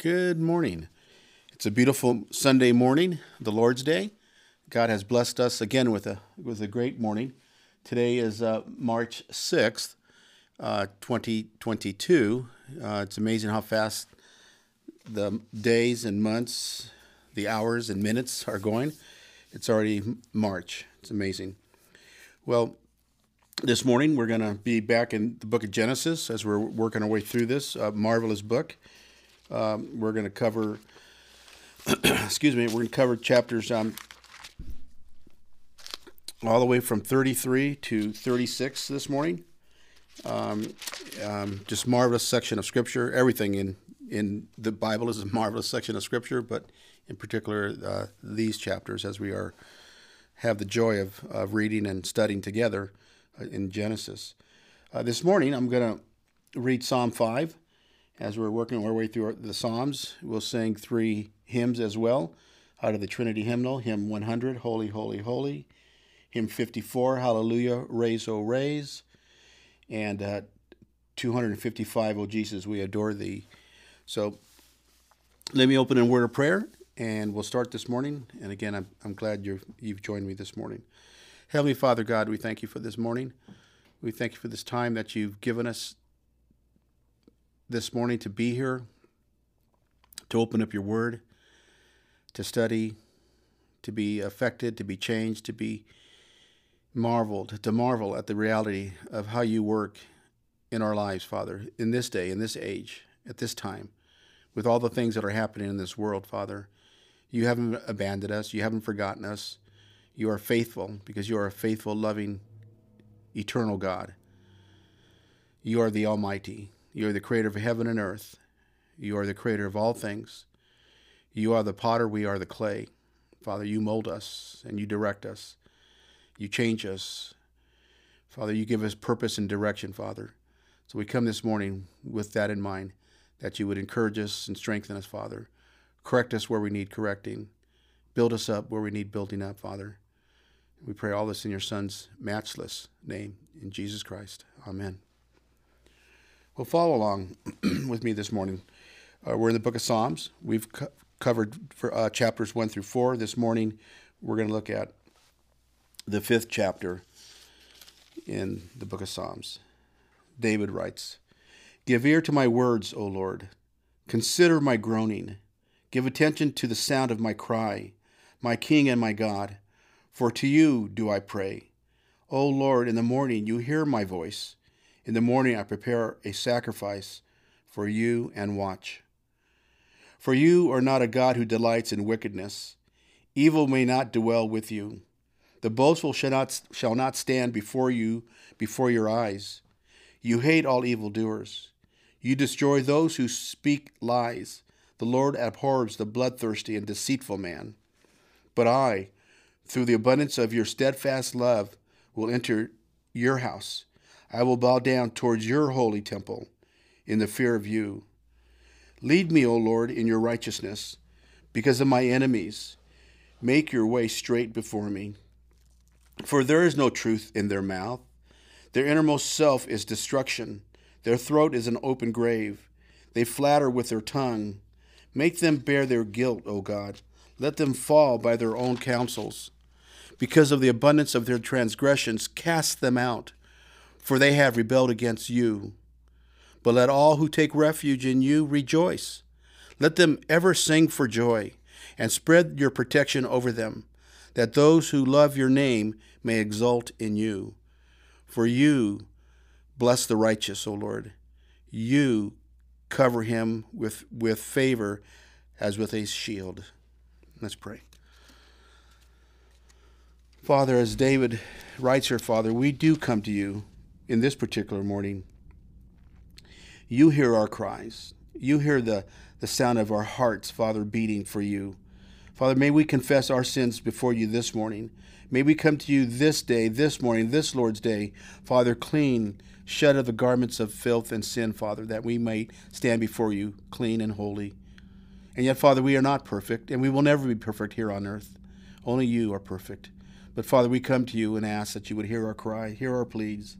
Good morning. It's a beautiful Sunday morning, the Lord's Day. God has blessed us again with a with a great morning. Today is uh, March sixth, uh, twenty twenty two. Uh, it's amazing how fast the days and months, the hours and minutes are going. It's already March. It's amazing. Well, this morning we're going to be back in the book of Genesis as we're working our way through this uh, marvelous book. Um, we're going to cover, excuse me, we're going to cover chapters um, all the way from 33 to 36 this morning. Um, um, just marvelous section of scripture. Everything in in the Bible is a marvelous section of scripture, but in particular uh, these chapters, as we are have the joy of, of reading and studying together uh, in Genesis. Uh, this morning, I'm going to read Psalm 5. As we're working our way through the Psalms, we'll sing three hymns as well out of the Trinity hymnal Hymn 100, Holy, Holy, Holy, Hymn 54, Hallelujah, Raise, O Raise, and uh, 255, O Jesus, we adore thee. So let me open in word of prayer and we'll start this morning. And again, I'm, I'm glad you've, you've joined me this morning. Heavenly Father God, we thank you for this morning. We thank you for this time that you've given us this morning to be here, to open up your word, to study, to be affected, to be changed, to be marveled, to marvel at the reality of how you work in our lives, Father, in this day, in this age, at this time, with all the things that are happening in this world, Father. You haven't abandoned us, you haven't forgotten us. You are faithful because you are a faithful, loving, eternal God. You are the Almighty. You are the creator of heaven and earth. You are the creator of all things. You are the potter, we are the clay. Father, you mold us and you direct us. You change us. Father, you give us purpose and direction, Father. So we come this morning with that in mind, that you would encourage us and strengthen us, Father. Correct us where we need correcting. Build us up where we need building up, Father. We pray all this in your Son's matchless name, in Jesus Christ. Amen. Well, follow along with me this morning. Uh, we're in the book of Psalms. We've co- covered for, uh, chapters 1 through 4. This morning, we're going to look at the fifth chapter in the book of Psalms. David writes Give ear to my words, O Lord. Consider my groaning. Give attention to the sound of my cry, my King and my God. For to you do I pray. O Lord, in the morning you hear my voice. In the morning I prepare a sacrifice for you and watch. For you are not a God who delights in wickedness. Evil may not dwell with you. The boastful shall not, shall not stand before you, before your eyes. You hate all evildoers. You destroy those who speak lies. The Lord abhors the bloodthirsty and deceitful man. But I, through the abundance of your steadfast love, will enter your house. I will bow down towards your holy temple in the fear of you. Lead me, O Lord, in your righteousness, because of my enemies. Make your way straight before me. For there is no truth in their mouth. Their innermost self is destruction. Their throat is an open grave. They flatter with their tongue. Make them bear their guilt, O God. Let them fall by their own counsels. Because of the abundance of their transgressions, cast them out for they have rebelled against you. But let all who take refuge in you rejoice. Let them ever sing for joy, and spread your protection over them, that those who love your name may exult in you. For you bless the righteous, O Lord. You cover him with, with favor as with a shield. Let's pray. Father, as David writes here, Father, we do come to you in this particular morning, you hear our cries. You hear the, the sound of our hearts, Father, beating for you. Father, may we confess our sins before you this morning. May we come to you this day, this morning, this Lord's day, Father, clean, shed of the garments of filth and sin, Father, that we may stand before you clean and holy. And yet, Father, we are not perfect, and we will never be perfect here on earth. Only you are perfect. But, Father, we come to you and ask that you would hear our cry, hear our pleas.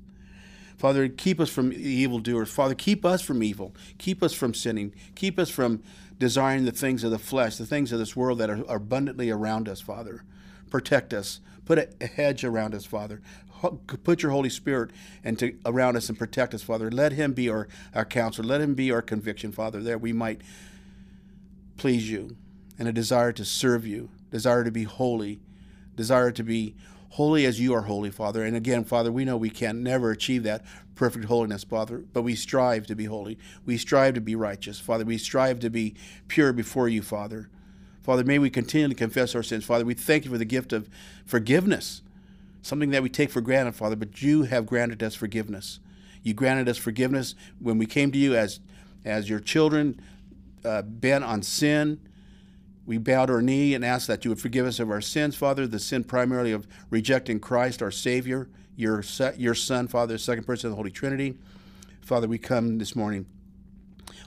Father, keep us from evildoers. Father, keep us from evil. Keep us from sinning. Keep us from desiring the things of the flesh, the things of this world that are abundantly around us, Father. Protect us. Put a hedge around us, Father. Put your Holy Spirit and to, around us and protect us, Father. Let Him be our, our counselor. Let Him be our conviction, Father, that we might please you and a desire to serve you, desire to be holy, desire to be holy as you are holy, Father. And again, Father, we know we can never achieve that perfect holiness, Father, but we strive to be holy. We strive to be righteous, Father. We strive to be pure before you, Father. Father, may we continue to confess our sins. Father, we thank you for the gift of forgiveness, something that we take for granted, Father, but you have granted us forgiveness. You granted us forgiveness when we came to you as, as your children, uh, bent on sin, we bowed our knee and asked that you would forgive us of our sins, Father, the sin primarily of rejecting Christ, our Savior, your, your Son, Father, the second person of the Holy Trinity. Father, we come this morning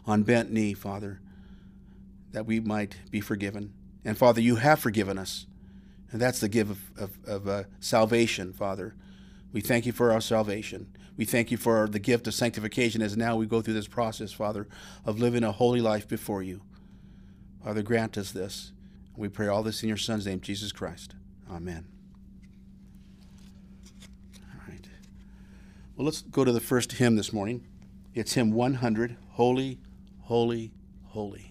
on bent knee, Father, that we might be forgiven. And Father, you have forgiven us. And that's the gift of, of, of uh, salvation, Father. We thank you for our salvation. We thank you for the gift of sanctification as now we go through this process, Father, of living a holy life before you. Father, grant us this. We pray all this in your Son's name, Jesus Christ. Amen. All right. Well, let's go to the first hymn this morning. It's hymn 100 Holy, Holy, Holy.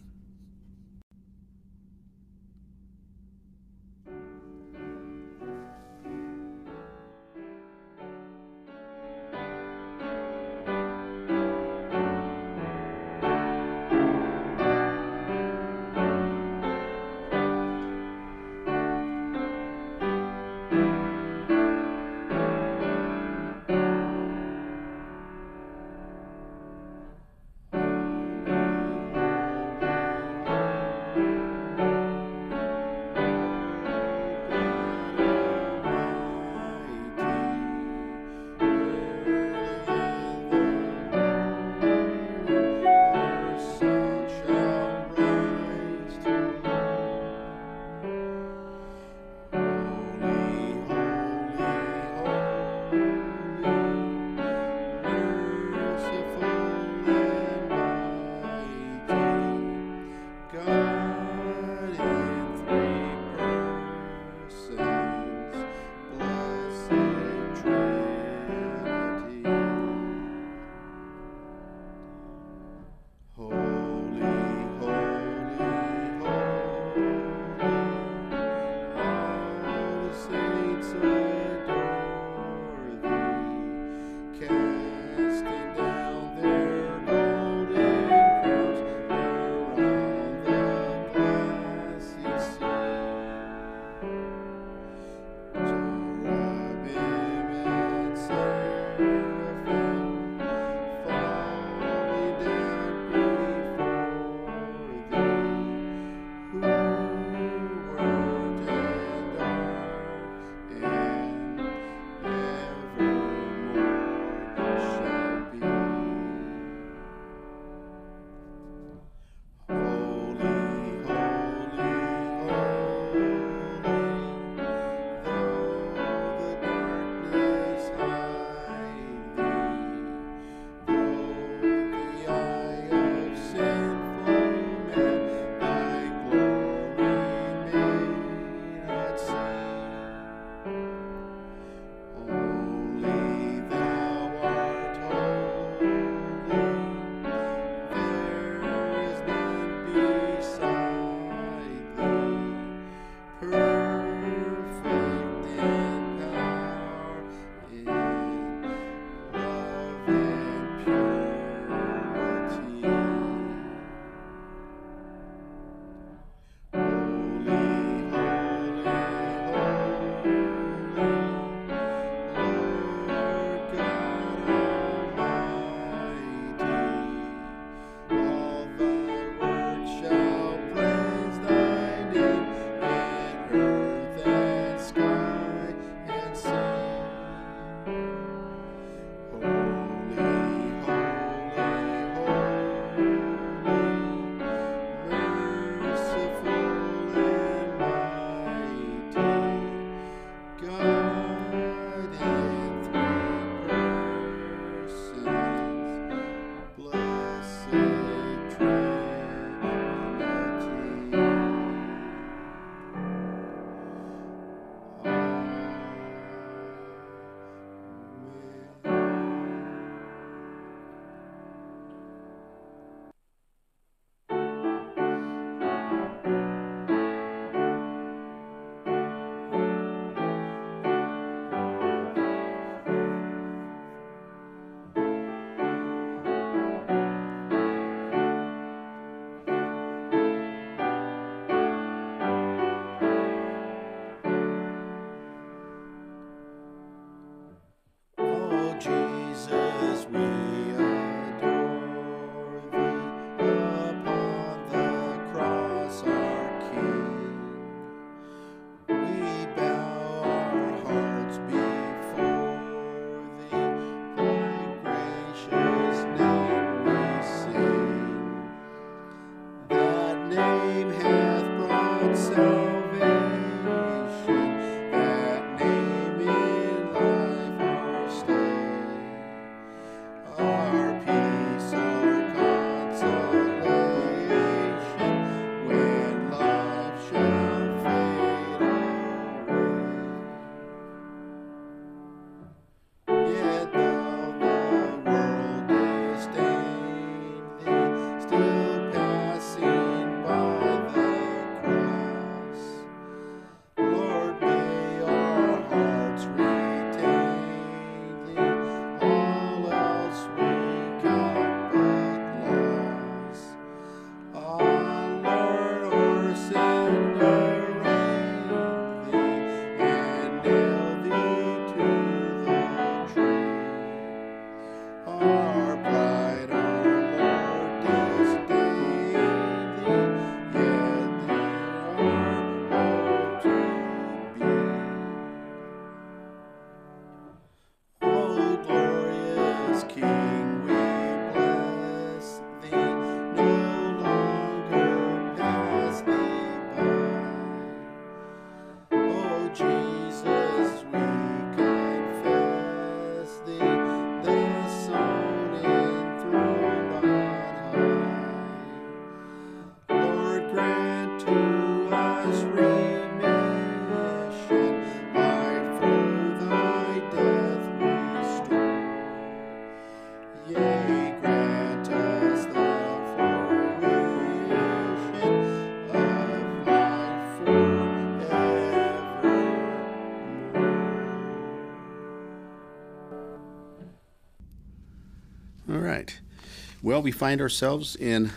Well, we find ourselves in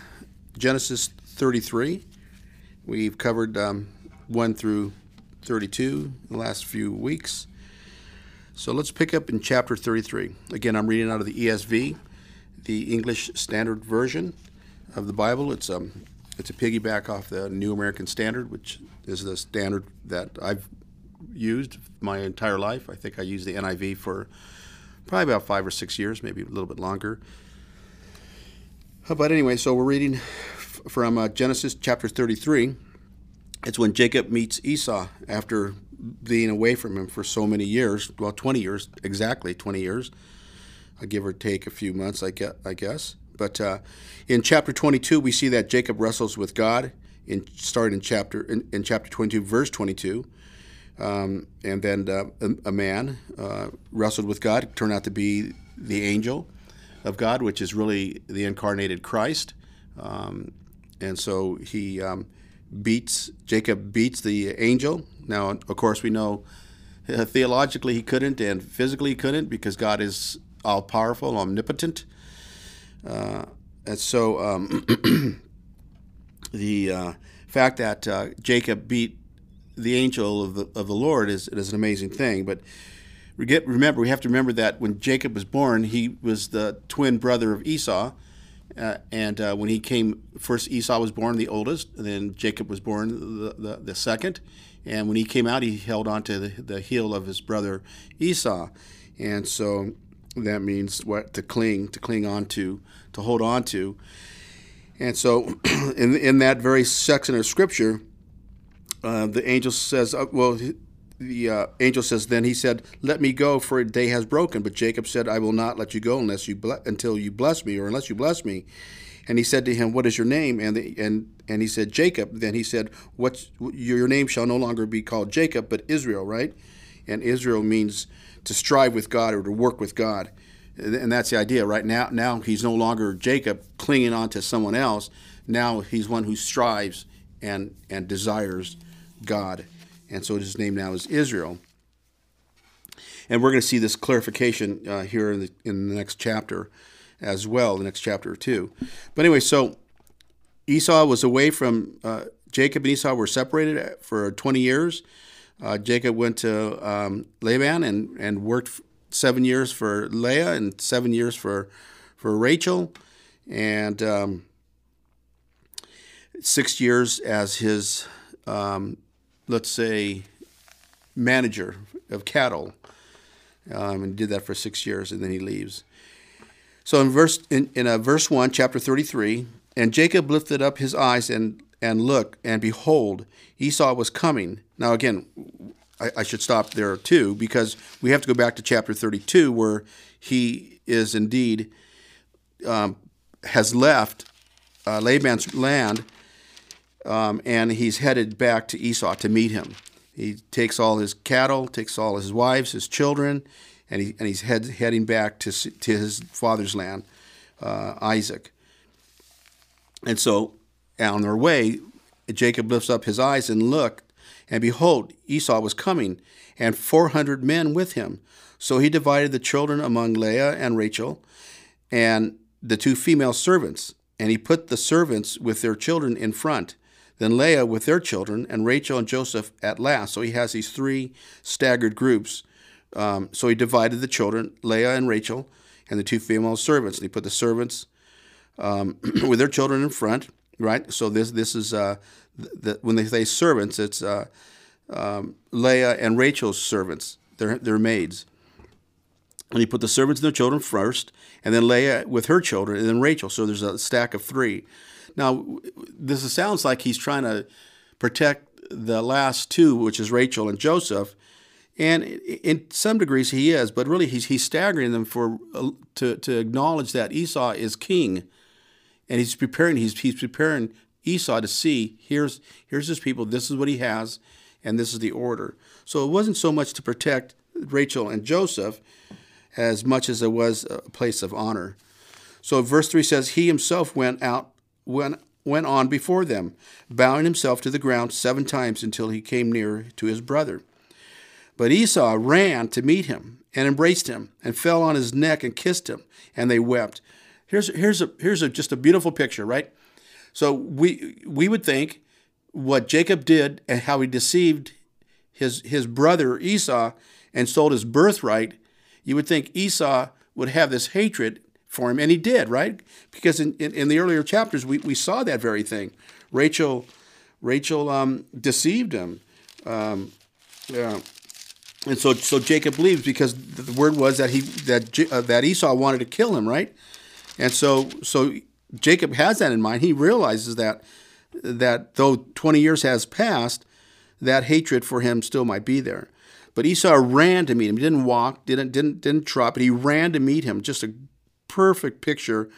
Genesis 33. We've covered um, 1 through 32 in the last few weeks. So let's pick up in chapter 33. Again, I'm reading out of the ESV, the English Standard Version of the Bible. It's, um, it's a piggyback off the New American Standard, which is the standard that I've used my entire life. I think I used the NIV for probably about five or six years, maybe a little bit longer. But anyway, so we're reading from uh, Genesis chapter 33. It's when Jacob meets Esau after being away from him for so many years well, 20 years, exactly 20 years. I give or take a few months, I guess. But uh, in chapter 22, we see that Jacob wrestles with God. In starting in chapter in, in chapter 22, verse 22, um, and then uh, a, a, man uh, wrestled with God. Turned out to be the angel, of God, which is really the incarnated Christ. Um, and so he um, beats, Jacob beats the angel. Now, of course, we know uh, theologically he couldn't and physically he couldn't because God is all powerful, omnipotent. Uh, and so um, the uh, fact that uh, Jacob beat the angel of the, of the Lord is, is an amazing thing. But remember, we have to remember that when Jacob was born, he was the twin brother of Esau. Uh, and uh, when he came, first Esau was born, the oldest, and then Jacob was born, the, the, the second. And when he came out, he held on to the, the heel of his brother Esau. And so that means what? To cling, to cling on to, to hold on to. And so in, in that very section of scripture, uh, the angel says, uh, well, the uh, angel says, Then he said, Let me go, for a day has broken. But Jacob said, I will not let you go unless you ble- until you bless me, or unless you bless me. And he said to him, What is your name? And the, and and he said, Jacob. Then he said, What's your name shall no longer be called Jacob, but Israel, right? And Israel means to strive with God or to work with God. And that's the idea, right? Now, now he's no longer Jacob clinging on to someone else. Now he's one who strives and and desires God and so his name now is Israel. And we're going to see this clarification uh, here in the, in the next chapter as well, the next chapter or two. But anyway, so Esau was away from uh, Jacob and Esau were separated for 20 years. Uh, Jacob went to um, Laban and, and worked seven years for Leah and seven years for, for Rachel, and um, six years as his um, let's say, manager of cattle, um, and did that for six years, and then he leaves. So in verse in, in uh, verse one, chapter thirty-three, and Jacob lifted up his eyes and and looked, and behold, Esau was coming. Now again, I, I should stop there too, because we have to go back to chapter thirty-two, where he is indeed um, has left uh, Laban's land um, and he's headed back to Esau to meet him. He takes all his cattle, takes all his wives, his children, and, he, and he's head, heading back to, to his father's land, uh, Isaac. And so on their way, Jacob lifts up his eyes and looked, and behold, Esau was coming, and 400 men with him. So he divided the children among Leah and Rachel, and the two female servants, and he put the servants with their children in front then Leah with their children, and Rachel and Joseph at last. So he has these three staggered groups. Um, so he divided the children, Leah and Rachel, and the two female servants. And he put the servants um, with their children in front, right? So this this is uh, the, when they say servants, it's uh, um, Leah and Rachel's servants, their their maids. And he put the servants and their children first, and then Leah with her children, and then Rachel. So there's a stack of three. Now, this sounds like he's trying to protect the last two, which is Rachel and Joseph, and in some degrees he is, but really he's he's staggering them for uh, to to acknowledge that Esau is king, and he's preparing he's he's preparing Esau to see here's here's his people, this is what he has, and this is the order. So it wasn't so much to protect Rachel and Joseph, as much as it was a place of honor. So verse three says he himself went out went, went on before them, bowing himself to the ground seven times until he came near to his brother. But Esau ran to meet him and embraced him and fell on his neck and kissed him, and they wept. here's here's a here's a just a beautiful picture, right? So we we would think what Jacob did and how he deceived his his brother Esau and sold his birthright, you would think Esau would have this hatred for him, and he did, right? Because in, in, in the earlier chapters, we, we saw that very thing. Rachel Rachel um, deceived him. Um, yeah. And so, so Jacob leaves because the word was that he that uh, that Esau wanted to kill him, right? And so, so Jacob has that in mind. He realizes that that though 20 years has passed, that hatred for him still might be there. But Esau ran to meet him. He didn't walk, didn't didn't didn't trot, but he ran to meet him. Just a perfect picture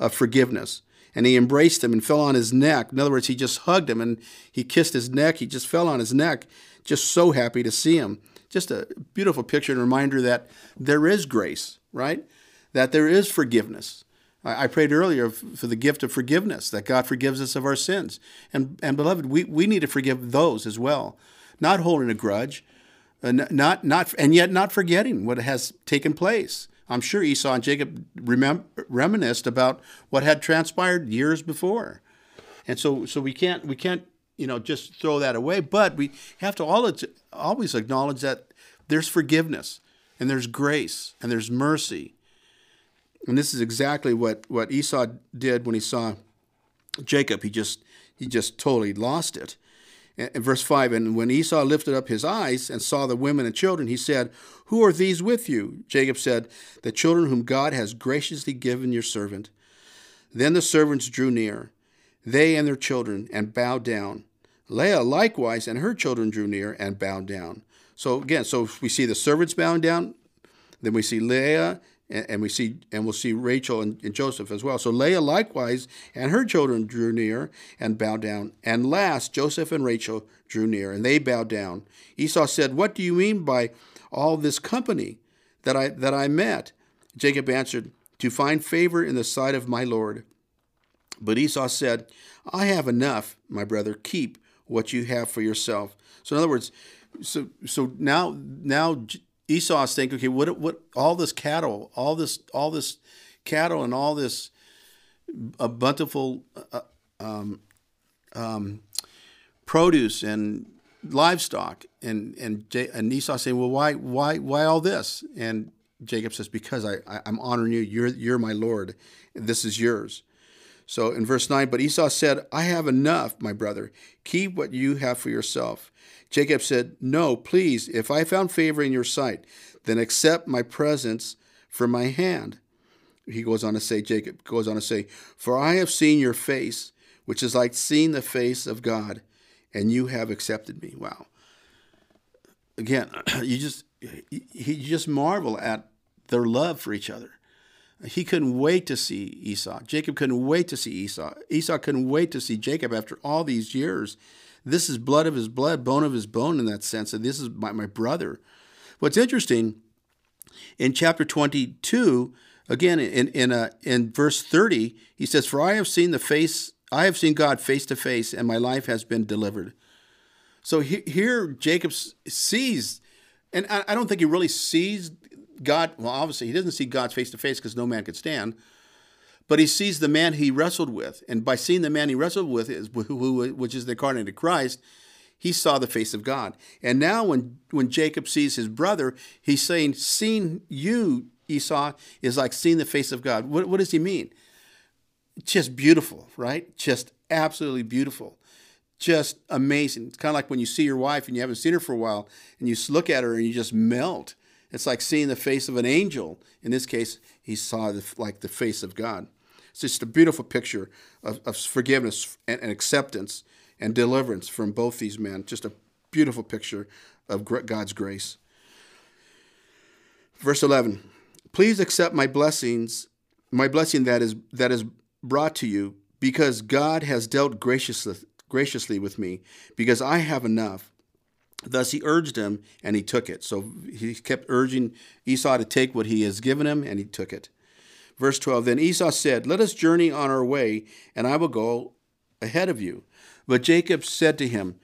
of forgiveness. And he embraced him and fell on his neck. In other words, he just hugged him and he kissed his neck. He just fell on his neck, just so happy to see him. Just a beautiful picture and reminder that there is grace, right? That there is forgiveness. I, prayed earlier for the gift of forgiveness, that God forgives us of our sins. And, and beloved, we, we need to forgive those as well. Not holding a grudge, uh, not, not, and yet not forgetting what has taken place. I'm sure Esau and Jacob remem- reminisced about what had transpired years before. And so, so we can't, we can't, you know, just throw that away. But we have to always acknowledge that there's forgiveness and there's grace and there's mercy and this is exactly what, what Esau did when he saw Jacob. He just he just totally lost it. In verse 5, and when Esau lifted up his eyes and saw the women and children, he said, Who are these with you? Jacob said, The children whom God has graciously given your servant. Then the servants drew near, they and their children, and bowed down. Leah likewise and her children drew near and bowed down. So again, so we see the servants bowing down, then we see Leah and, and we see and we'll see Rachel and, and, Joseph as well. So Leah likewise and her children drew near and bowed down. And last Joseph and Rachel drew near and they bowed down. Esau said, "What do you mean by all this company that I that I met?" Jacob answered, "To find favor in the sight of my lord." But Esau said, "I have enough, my brother. Keep what you have for yourself." So in other words, so so now now Esau's thinking, okay, what what all this cattle, all this all this cattle, and all this a bountiful uh, um, um, produce and livestock, and and J- and Esau saying, well, why why why all this? And Jacob says, because I, I am honoring you. You're you're my lord. This is yours. So in verse 9, but Esau said, I have enough, my brother. Keep what you have for yourself. Jacob said, No, please, if I found favor in your sight, then accept my presents from my hand. He goes on to say, Jacob goes on to say, For I have seen your face, which is like seeing the face of God, and you have accepted me. Wow. Again, you just you just marvel at their love for each other. He couldn't wait to see Esau. Jacob couldn't wait to see Esau. Esau couldn't wait to see Jacob after all these years. This is blood of his blood, bone of his bone in that sense. And this is my, my brother. What's interesting, in chapter 22, again in, in, uh, in verse 30, he says, For I have seen the face, I have seen God face to face, and my life has been delivered. So he, here Jacob sees, and I, I don't think he really sees God. Well, obviously, he doesn't see God's face to face because no man could stand but he sees the man he wrestled with. And by seeing the man he wrestled with, which is the incarnate Christ, he saw the face of God. And now when, when Jacob sees his brother, he's saying, seeing you, Esau, is like seeing the face of God. What, what does he mean? Just beautiful, right? Just absolutely beautiful. Just amazing. It's kind of like when you see your wife and you haven't seen her for a while and you look at her and you just melt. It's like seeing the face of an angel. In this case, he saw the, like the face of God. It's just a beautiful picture of, of forgiveness and, and acceptance and deliverance from both these men. Just a beautiful picture of God's grace. Verse 11 Please accept my blessings, my blessing that is, that is brought to you, because God has dealt graciously, graciously with me, because I have enough. Thus he urged him, and he took it. So he kept urging Esau to take what he has given him, and he took it. Verse 12 Then Esau said, Let us journey on our way, and I will go ahead of you. But Jacob said to him,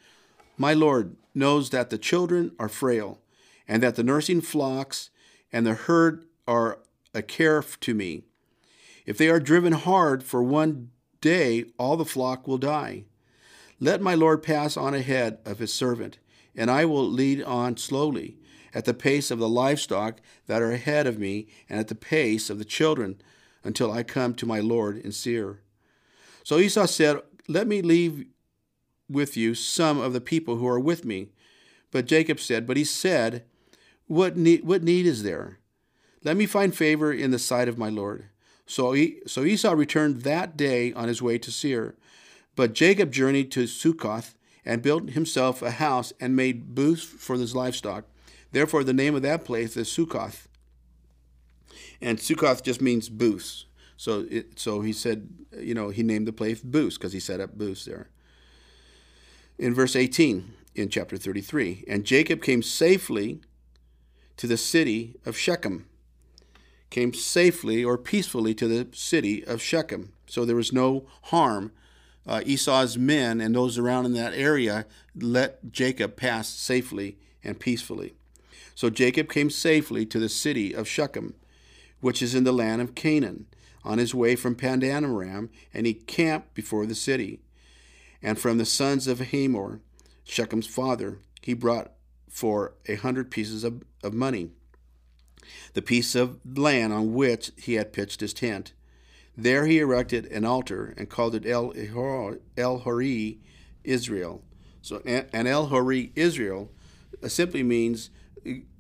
My Lord knows that the children are frail, and that the nursing flocks and the herd are a care to me. If they are driven hard for one day, all the flock will die. Let my Lord pass on ahead of his servant, and I will lead on slowly, at the pace of the livestock that are ahead of me, and at the pace of the children, until I come to my Lord in Seir. So Esau said, Let me leave with you some of the people who are with me. But Jacob said, But he said, What need, what need is there? Let me find favor in the sight of my Lord. So, he, so Esau returned that day on his way to Seir. But Jacob journeyed to Succoth and built himself a house and made booths for his livestock. Therefore, the name of that place is Succoth. And Succoth just means booths. So, it, so he said, you know, he named the place booths because he set up booths there. In verse 18, in chapter 33, and Jacob came safely to the city of Shechem came safely or peacefully to the city of Shechem. So there was no harm. Uh, Esau's men and those around in that area let Jacob pass safely and peacefully. So Jacob came safely to the city of Shechem, which is in the land of Canaan, on his way from Padanaram, and he camped before the city. And from the sons of Hamor, Shechem's father, he brought for a hundred pieces of, of money the piece of land on which he had pitched his tent. There he erected an altar and called it El, El Hori Israel. So, and El Hori Israel uh, simply means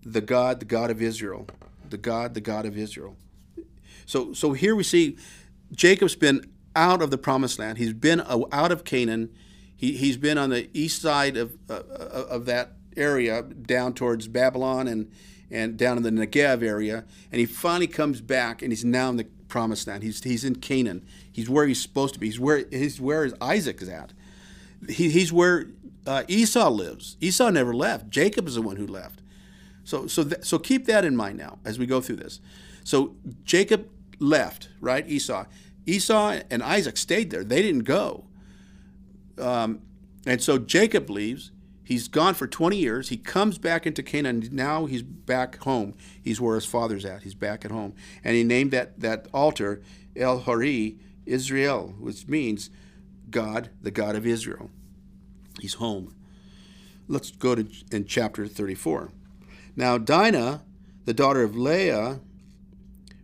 the God, the God of Israel. The God, the God of Israel. So, so here we see Jacob's been out of the promised land. He's been out of Canaan. He, he's been on the east side of, uh, of that area down towards Babylon and, and down in the Negev area, and he finally comes back, and he's now in the Promised Land. He's he's in Canaan. He's where he's supposed to be. He's where he's where Isaac is at. He, he's where uh, Esau lives. Esau never left. Jacob is the one who left. So so th- so keep that in mind now as we go through this. So Jacob left, right? Esau. Esau and Isaac stayed there. They didn't go. Um, and so Jacob leaves. He's gone for 20 years. He comes back into Canaan. Now he's back home. He's where his father's at. He's back at home. And he named that, that altar El Hori Israel, which means God, the God of Israel. He's home. Let's go to in chapter 34. Now Dinah, the daughter of Leah,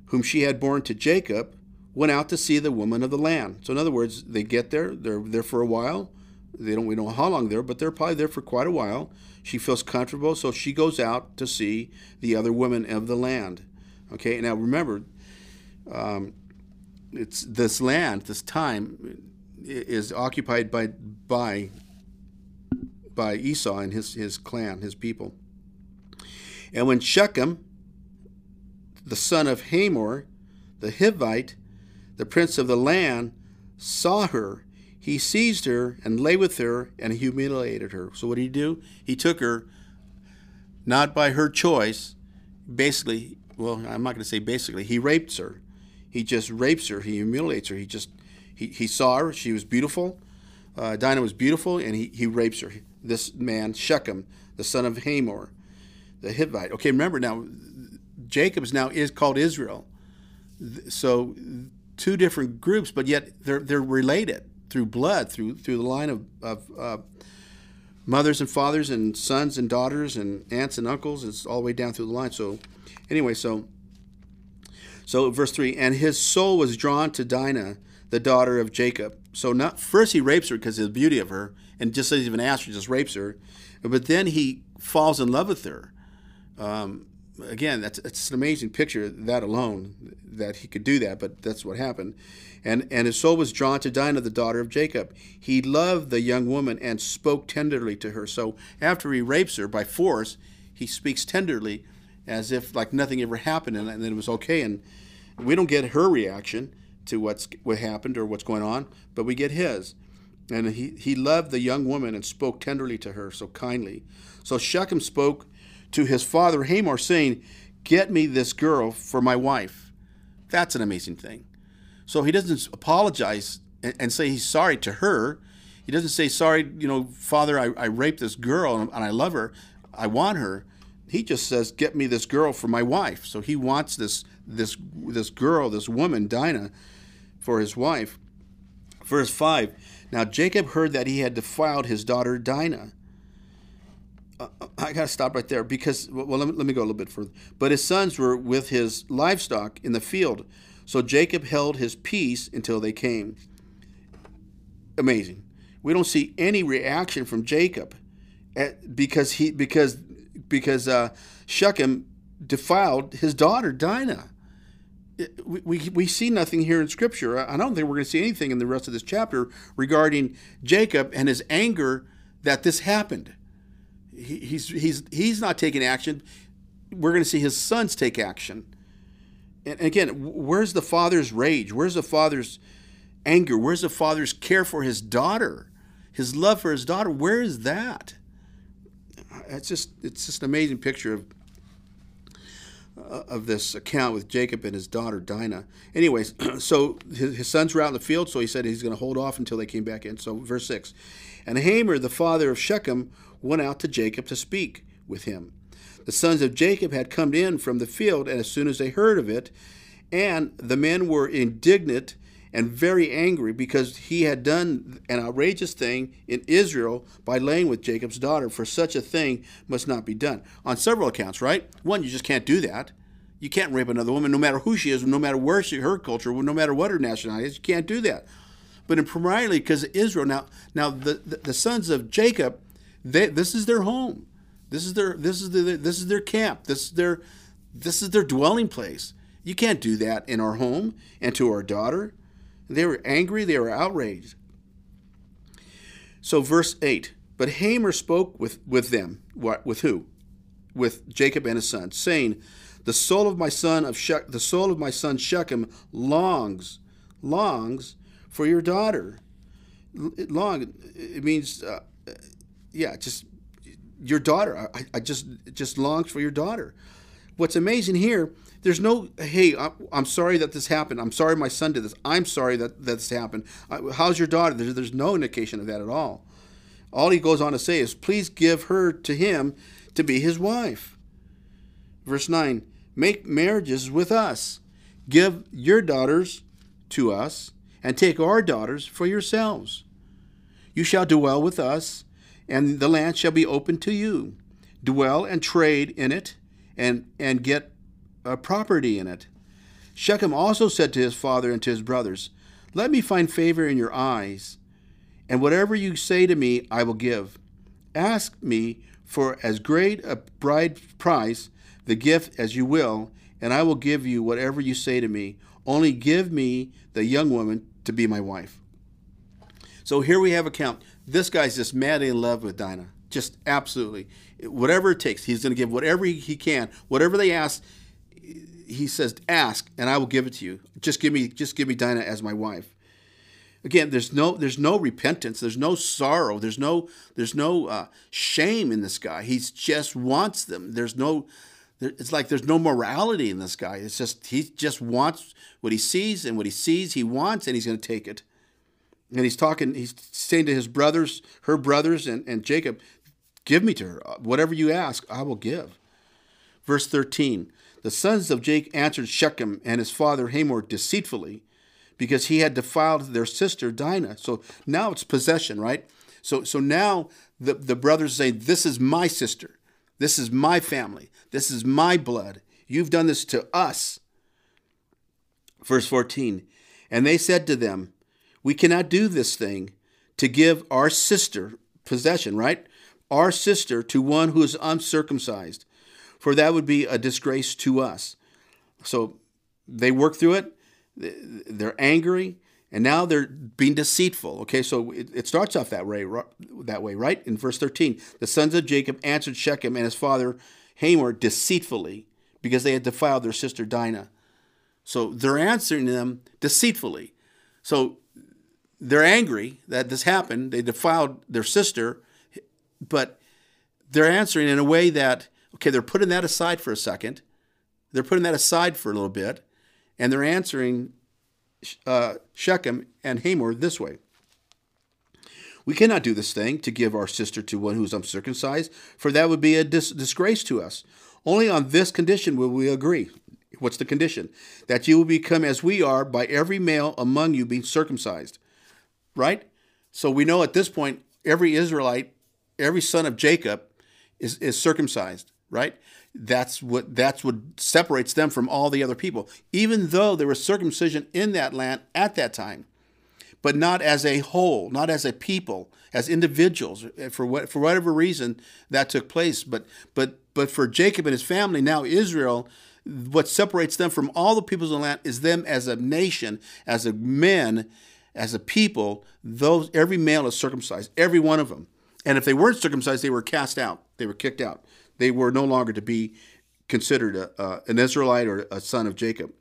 whom she had born to Jacob, went out to see the woman of the land. So in other words, they get there, they're there for a while. They don't we don't know how long they're but they're probably there for quite a while. She feels comfortable, so she goes out to see the other women of the land. Okay, now remember, um, it's this land, this time, is occupied by by by Esau and his his clan, his people. And when Shechem, the son of Hamor, the Hivite, the prince of the land, saw her he seized her and lay with her and humiliated her. So what did he do? He took her, not by her choice, basically, well, I'm not going to say basically, he raped her. He just rapes her. He humiliates her. He just, he, he saw her. She was beautiful. Uh, Dinah was beautiful, and he, he rapes her. This man, Shechem, the son of Hamor, the Hivite. Okay, remember now, Jacob now is called Israel. So two different groups, but yet they're, they're related through blood, through through the line of, of uh, mothers and fathers and sons and daughters and aunts and uncles. It's all the way down through the line. So, anyway, so so verse three, and his soul was drawn to Dinah, the daughter of Jacob. So not first he rapes her because of the beauty of her, and just doesn't even ask her, just rapes her, but then he falls in love with her. Um, again, that's it's an amazing picture that alone that he could do that, but that's what happened. And, and his soul was drawn to Dinah, the daughter of Jacob. He loved the young woman and spoke tenderly to her. So after he rapes her by force, he speaks tenderly as if like nothing ever happened and, and it was okay. And we don't get her reaction to what's what happened or what's going on, but we get his. And he, he loved the young woman and spoke tenderly to her, so kindly. So Shechem spoke to his father Hamor, saying, Get me this girl for my wife. That's an amazing thing. So he doesn't apologize and, say he's sorry to her. He doesn't say, sorry, you know, Father, I, I raped this girl and, and I love her. I want her. He just says, get me this girl for my wife. So he wants this this this girl, this woman, Dinah, for his wife. Verse 5 Now Jacob heard that he had defiled his daughter Dinah. I got to stop right there because, well, let me, let me go a little bit further. But his sons were with his livestock in the field. So Jacob held his peace until they came. Amazing. We don't see any reaction from Jacob at, because he because because uh, Shechem defiled his daughter Dinah. We, we, we see nothing here in Scripture. I don't think we're going to see anything in the rest of this chapter regarding Jacob and his anger that this happened. He, he's, he's, he's not taking action. We're going to see his sons take action. And again, where's the father's rage? Where's the father's anger? Where's the father's care for his daughter? His love for his daughter? Where is that? It's just it's just an amazing picture of uh, of this account with Jacob and his daughter Dinah. Anyways, so his, his, sons were out in the field, so he said he's going to hold off until they came back in. So verse six, and Hamor, the father of Shechem, went out to Jacob to speak with him. The sons of Jacob had come in from the field, and as soon as they heard of it, and the men were indignant and very angry because he had done an outrageous thing in Israel by laying with Jacob's daughter, for such a thing must not be done. On several accounts, right? One, you just can't do that. You can't rape another woman, no matter who she is, no matter where she, her culture, no matter what her nationality is. You can't do that. But in primarily because of Israel, now, now the, the, the sons of Jacob, they, this is their home. This is their this is their this is their camp. This is their this is their dwelling place. You can't do that in our home and to our daughter. They were angry, they were outraged. So, verse 8 But Hamor spoke with, with them. What, with who? With Jacob and his son, saying, The soul of my son of the soul of my son Shechem longs, longs for your daughter. Long, it means, uh, yeah, just your daughter. I, I just just longs for your daughter. What's amazing here there's no, hey, I'm sorry that this happened. I'm sorry my son did this. I'm sorry that, that this happened. How's your daughter? There's, there's no indication of that at all. All he goes on to say is, please give her to him to be his wife. Verse 9 Make marriages with us, give your daughters to us, and take our daughters for yourselves. You shall dwell with us, and the land shall be open to you. Dwell and trade in it, and, and get uh, property in it. Shechem also said to his father and to his brothers, Let me find favor in your eyes, and whatever you say to me, I will give. Ask me for as great a bride price, the gift as you will, and I will give you whatever you say to me. Only give me the young woman to be my wife. So here we have a count. This guy's just madly in love with Dinah. Just absolutely. Whatever it takes, he's going to give whatever he can. Whatever they ask, he says, "Ask, and I will give it to you. Just give me, just give me Dinah as my wife." Again, there's no, there's no repentance. There's no sorrow. There's no, there's no uh, shame in this guy. He just wants them. There's no, it's like there's no morality in this guy. It's just he just wants what he sees, and what he sees, he wants, and he's going to take it. And he's talking. He's saying to his brothers, her brothers, and, and Jacob, "Give me to her. Whatever you ask, I will give." Verse thirteen. The sons of Jake answered Shechem and his father Hamor deceitfully because he had defiled their sister Dinah. So now it's possession, right? So, so now the, the brothers say, This is my sister. This is my family. This is my blood. You've done this to us. Verse 14 And they said to them, We cannot do this thing to give our sister possession, right? Our sister to one who is uncircumcised for that would be a disgrace to us. So they work through it. They're angry, and now they're being deceitful. Okay, so it, starts off that way, that way, right? In verse 13, the sons of Jacob answered Shechem and his father Hamor deceitfully because they had defiled their sister Dinah. So they're answering them deceitfully. So they're angry that this happened. They defiled their sister, but they're answering in a way that Okay, they're putting that aside for a second. They're putting that aside for a little bit, and they're answering uh, Shechem and Hamor this way. We cannot do this thing to give our sister to one who is uncircumcised, for that would be a dis- disgrace to us. Only on this condition will we agree. What's the condition? That you will become as we are by every male among you being circumcised. Right? So we know at this point, every Israelite, every son of Jacob is, is circumcised, right? That's what that's what separates them from all the other people, even though there was circumcision in that land at that time, but not as a whole, not as a people, as individuals. Eh, for what for whatever reason that took place, but but but for Jacob and his family, now Israel, what separates them from all the peoples of the land is them as a nation, as a men, as a people. Those every male is circumcised, every one of them. And if they weren't circumcised, they were cast out. They were kicked out. They were no longer to be considered a, uh, an Israelite or a son of Jacob.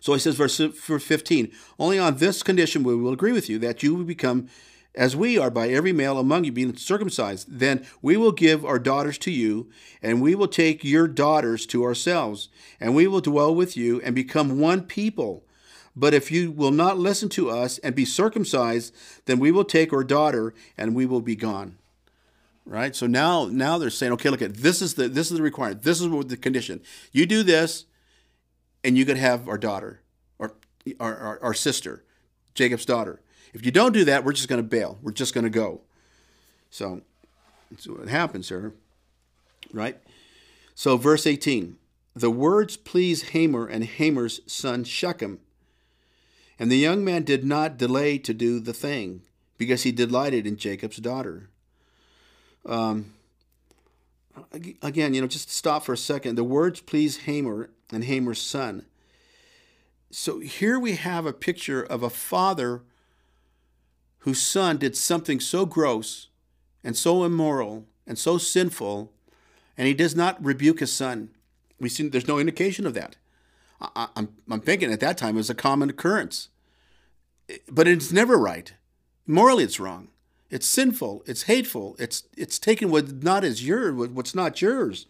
So he says, verse 15, only on this condition we will agree with you, that you will become as we are by every male among you being circumcised. Then we will give our daughters to you, and we will take your daughters to ourselves, and we will dwell with you and become one people. But if you will not listen to us and be circumcised, then we will take our daughter and we will be gone right? So now now they're saying, okay, look at this is the this is the requirement. This is what the condition. You do this, and you could have our daughter or our, our, our sister, Jacob's daughter. If you don't do that, we're just going to bail. We're just going to go. So that's what happens here, right? So verse 18, the words please Hamor and Hamor's son Shechem. And the young man did not delay to do the thing, because he delighted in Jacob's daughter. Um, again, you know, just stop for a second. The words please Hamor and Hamor's son. So here we have a picture of a father whose son did something so gross and so immoral and so sinful, and he does not rebuke his son. We see there's no indication of that. I, I'm, I'm thinking at that time it was a common occurrence, but it's never right. Morally, it's wrong. It's sinful. It's hateful. It's it's taken what not as yours, what's not yours.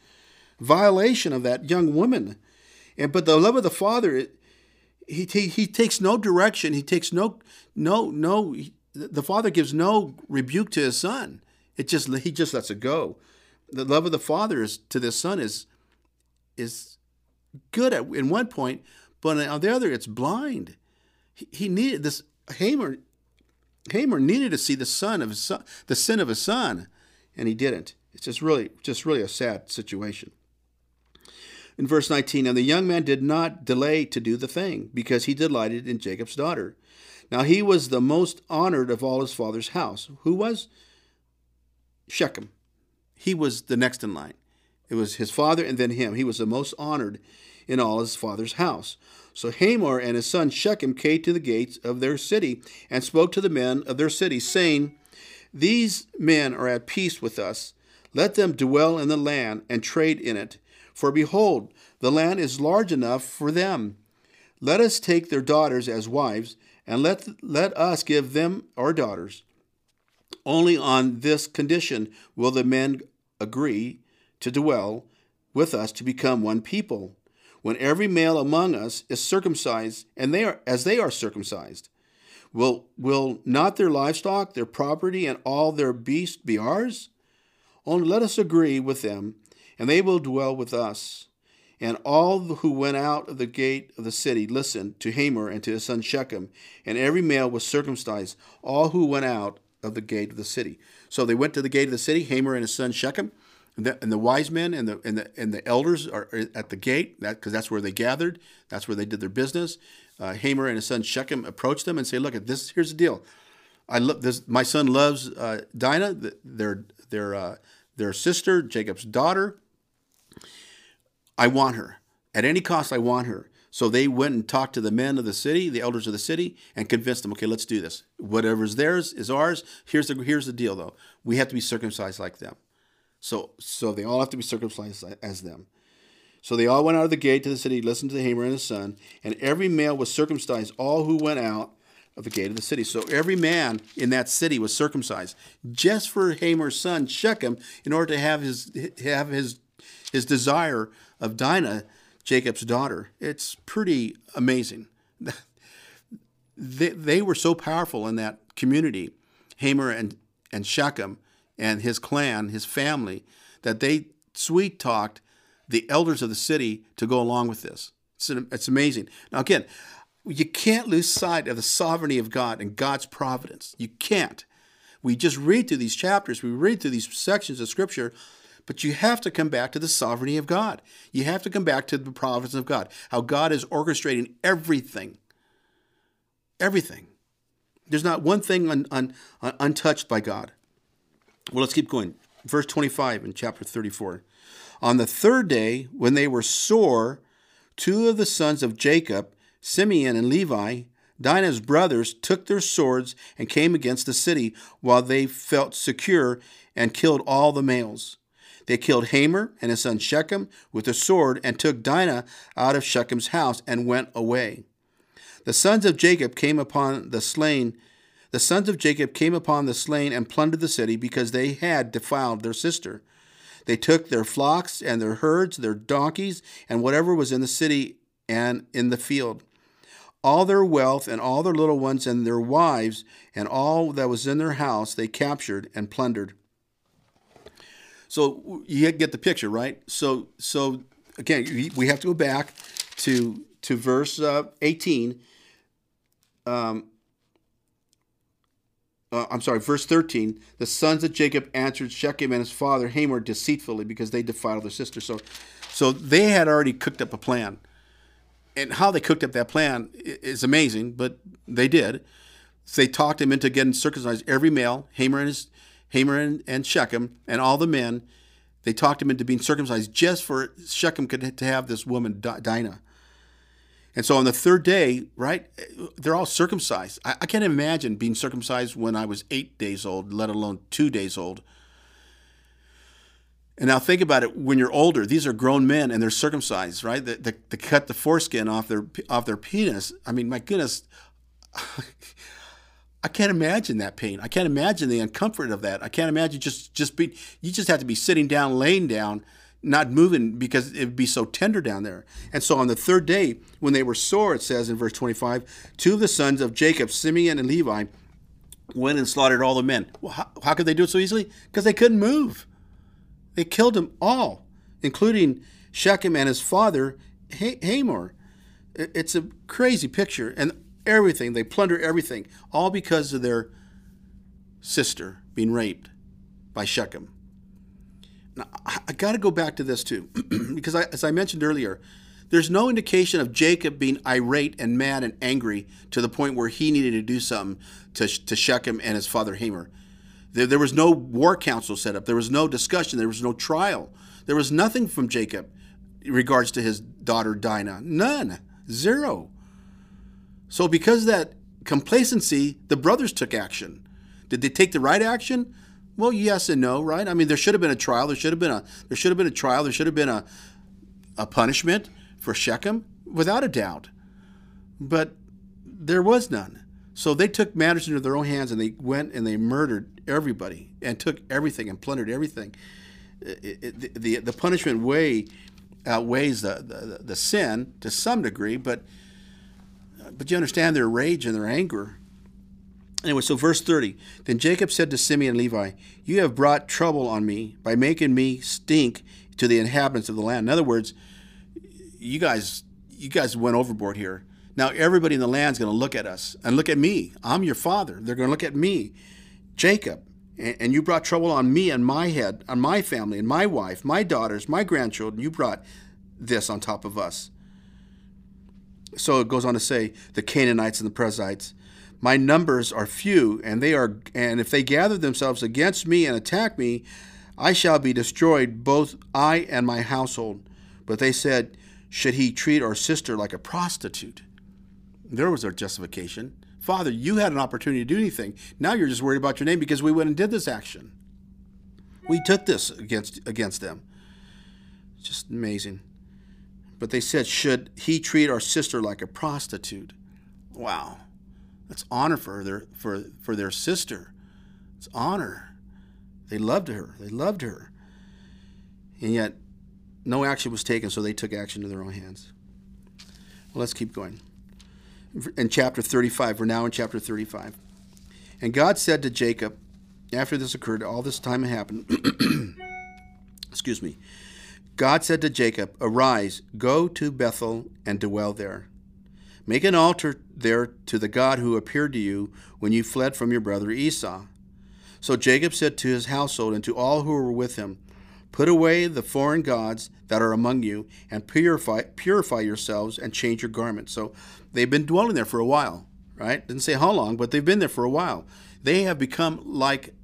Violation of that young woman, and but the love of the Father, it, he, he takes no direction. He takes no no no. He, the Father gives no rebuke to his Son. It just he just lets it go. The love of the Father is to this Son is is good at in one point, but on the other, it's blind. He, he needed this Hamor Hamor needed to see the son of his son, the sin of his son, and he didn't. It's just really, just really a sad situation. In verse 19, and the young man did not delay to do the thing, because he delighted in Jacob's daughter. Now he was the most honored of all his father's house. Who was? Shechem. He was the next in line. It was his father and then him. He was the most honored in all his father's house. So Hamor and his son Shechem came to the gates of their city and spoke to the men of their city, saying, These men are at peace with us. Let them dwell in the land and trade in it. For behold, the land is large enough for them. Let us take their daughters as wives, and let, let us give them our daughters. Only on this condition will the men agree to dwell with us to become one people when every male among us is circumcised, and they are as they are circumcised? Will will not their livestock, their property, and all their beasts be ours? Only let us agree with them, and they will dwell with us. And all who went out of the gate of the city listened to Hamor and to his son Shechem, and every male was circumcised, all who went out of the gate of the city. So they went to the gate of the city, Hamor and his son Shechem, and the, and the wise men and the and the and the elders are at the gate that because that's where they gathered. That's where they did their business. Uh, Hamor and his son Shechem approached them and say, "Look at this. Here's the deal. I love this. My son loves uh, Dinah, their their uh, their sister, Jacob's daughter. I want her at any cost. I want her." So they went and talked to the men of the city, the elders of the city, and convinced them, okay, let's do this. Whatever's theirs is ours. Here's the here's the deal though. We have to be circumcised like them. So, so they all have to be circumcised as them. So they all went out of the gate to the city, listened to Hamor and his son, and every male was circumcised, all who went out of the gate of the city. So every man in that city was circumcised, just for Hamor's son Shechem, in order to have his have his his desire of Dinah, Jacob's daughter. It's pretty amazing. they, they were so powerful in that community, Hamor and, and Shechem, and his clan, his family, that they sweet talked the elders of the city to go along with this. It's, an, it's amazing. Now, again, you can't lose sight of the sovereignty of God and God's providence. You can't. We just read through these chapters, we read through these sections of Scripture, but you have to come back to the sovereignty of God. You have to come back to the providence of God, how God is orchestrating everything. Everything. There's not one thing un, un, un, untouched by God. Well, let's keep going. Verse 25 in chapter 34. On the third day, when they were sore, two of the sons of Jacob, Simeon and Levi, Dinah's brothers, took their swords and came against the city while they felt secure and killed all the males. They killed Hamor and his son Shechem with a sword and took Dinah out of Shechem's house and went away. The sons of Jacob came upon the slain. The sons of Jacob came upon the slain and plundered the city because they had defiled their sister. They took their flocks and their herds, their donkeys, and whatever was in the city and in the field. All their wealth and all their little ones and their wives and all that was in their house they captured and plundered. So you get the picture, right? So so again, we have to go back to to verse uh, 18 um, uh, I'm sorry, verse 13, the sons of Jacob answered Shechem and his father Hamor deceitfully because they defiled their sister. So, so they had already cooked up a plan. And how they cooked up that plan is amazing, but they did. So they talked him into getting circumcised every male, Hamor and his and, and Shechem, and all the men. They talked him into being circumcised just for Shechem could to have this woman Dinah. And so on the third day, right, they're all circumcised. I, I, can't imagine being circumcised when I was eight days old, let alone two days old. And now think about it: when you're older, these are grown men and they're circumcised, right? They, they, they cut the foreskin off their off their penis. I mean, my goodness, I can't imagine that pain. I can't imagine the uncomfort of that. I can't imagine just just be. You just have to be sitting down, laying down, not moving because it would be so tender down there. And so on the third day, when they were sore, it says in verse 25, two of the sons of Jacob, Simeon and Levi, went and slaughtered all the men. Well, how, how could they do it so easily? Because they couldn't move. They killed them all, including Shechem and his father, Hamor. It's a crazy picture. And everything, they plunder everything, all because of their sister being raped by Shechem. Now, I got to go back to this too, because I, as I mentioned earlier, there's no indication of Jacob being irate and mad and angry to the point where he needed to do something to, to Shechem and his father Hamor. There, there was no war council set up. There was no discussion. There was no trial. There was nothing from Jacob in regards to his daughter Dinah. None. Zero. So because of that complacency, the brothers took action. Did they take the right action? Well, yes and no, right? I mean, there should have been a trial. There should have been a there should have been a trial. There should have been a a punishment for Shechem, without a doubt. But there was none. So they took matters into their own hands and they went and they murdered everybody and took everything and plundered everything. It, it, the, the punishment way outweighs the, the, the sin to some degree, but but you understand their rage and their anger Anyway, so verse 30. Then Jacob said to Simeon and Levi, You have brought trouble on me by making me stink to the inhabitants of the land. In other words, you guys you guys went overboard here. Now everybody in the land is going to look at us and look at me. I'm your father. They're going to look at me, Jacob. And you brought trouble on me and my head, on my family and my wife, my daughters, my grandchildren. You brought this on top of us. So it goes on to say the Canaanites and the Perizzites my numbers are few, and they are and if they gather themselves against me and attack me, I shall be destroyed, both I and my household. But they said, Should he treat our sister like a prostitute? There was their justification. Father, you had an opportunity to do anything. Now you're just worried about your name because we went and did this action. We took this against against them. Just amazing. But they said, Should he treat our sister like a prostitute? Wow. That's honor for their for for their sister. It's honor. They loved her. They loved her. And yet no action was taken, so they took action in their own hands. Well, let's keep going. In chapter 35, we're now in chapter 35. And God said to Jacob, after this occurred, all this time had happened, excuse me, God said to Jacob, Arise, go to Bethel and dwell there. Make an altar there to the God who appeared to you when you fled from your brother Esau. So Jacob said to his household and to all who were with him, Put away the foreign gods that are among you, and purify purify yourselves and change your garments. So they've been dwelling there for a while, right? Didn't say how long, but they've been there for a while. They have become like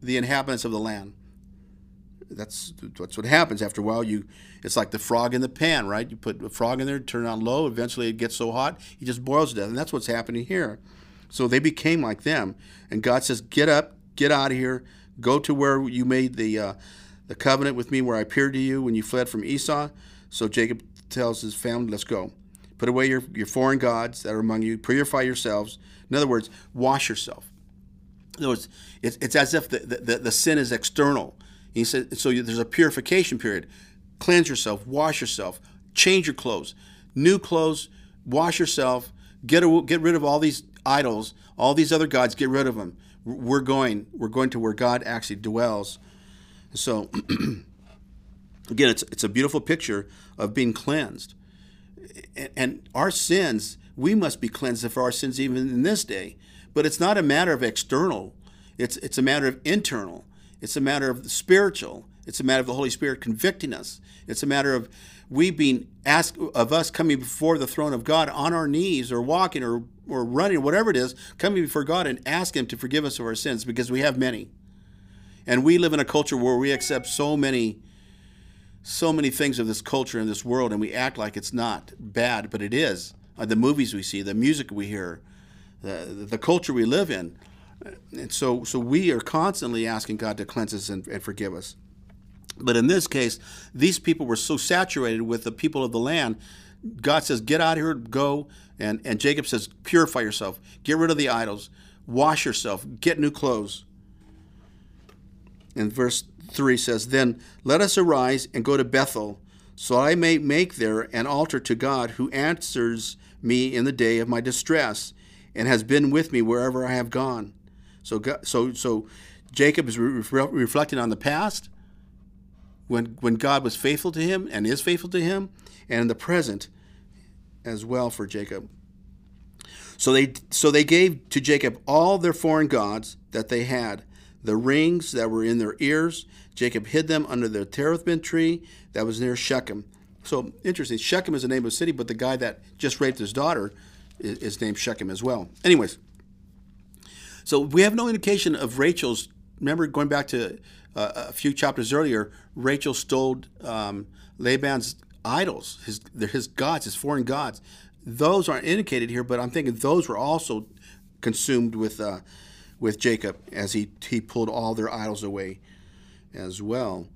the inhabitants of the land. That's that's what happens after a while. You, it's like the frog in the pan, right? You put a frog in there, turn it on low. Eventually, it gets so hot, he just boils to death, and that's what's happening here. So they became like them, and God says, "Get up, get out of here, go to where you made the uh, the covenant with me, where I appeared to you when you fled from Esau." So Jacob tells his family, "Let's go. Put away your your foreign gods that are among you. Purify yourselves. In other words, wash yourself." In other words, it's, it's as if the, the, the sin is external he said, so there's a purification period. Cleanse yourself, wash yourself, change your clothes, new clothes, wash yourself, get a, get rid of all these idols, all these other gods, get rid of them. We're going, we're going to where God actually dwells. So, again, it's it's a beautiful picture of being cleansed, and, and our sins. We must be cleansed of our sins even in this day. But it's not a matter of external; it's it's a matter of internal. It's a matter of the spiritual. It's a matter of the Holy Spirit convicting us. It's a matter of we being asked of us coming before the throne of God on our knees or walking or, or running, whatever it is, coming before God and ask Him to forgive us of our sins because we have many. And we live in a culture where we accept so many so many things of this culture and this world and we act like it's not bad, but it is. Uh, the movies we see, the music we hear, the, the culture we live in and so, so we are constantly asking God to cleanse us and, and forgive us. But in this case, these people were so saturated with the people of the land. God says, Get out of here, go. And, and Jacob says, Purify yourself, get rid of the idols, wash yourself, get new clothes. And verse 3 says, Then let us arise and go to Bethel, so I may make there an altar to God who answers me in the day of my distress and has been with me wherever I have gone. So, so, so Jacob is re- reflecting on the past when, when God was faithful to him and is faithful to him, and in the present as well for Jacob. So they, so they gave to Jacob all their foreign gods that they had, the rings that were in their ears. Jacob hid them under the terebinth tree that was near Shechem. So interesting. Shechem is the name of the city, but the guy that just raped his daughter is, is named Shechem as well. Anyways, so we have no indication of Rachel's. Remember, going back to uh, a few chapters earlier, Rachel stole um, Laban's idols, his his gods, his foreign gods. Those aren't indicated here, but I'm thinking those were also consumed with uh, with Jacob as he he pulled all their idols away as well.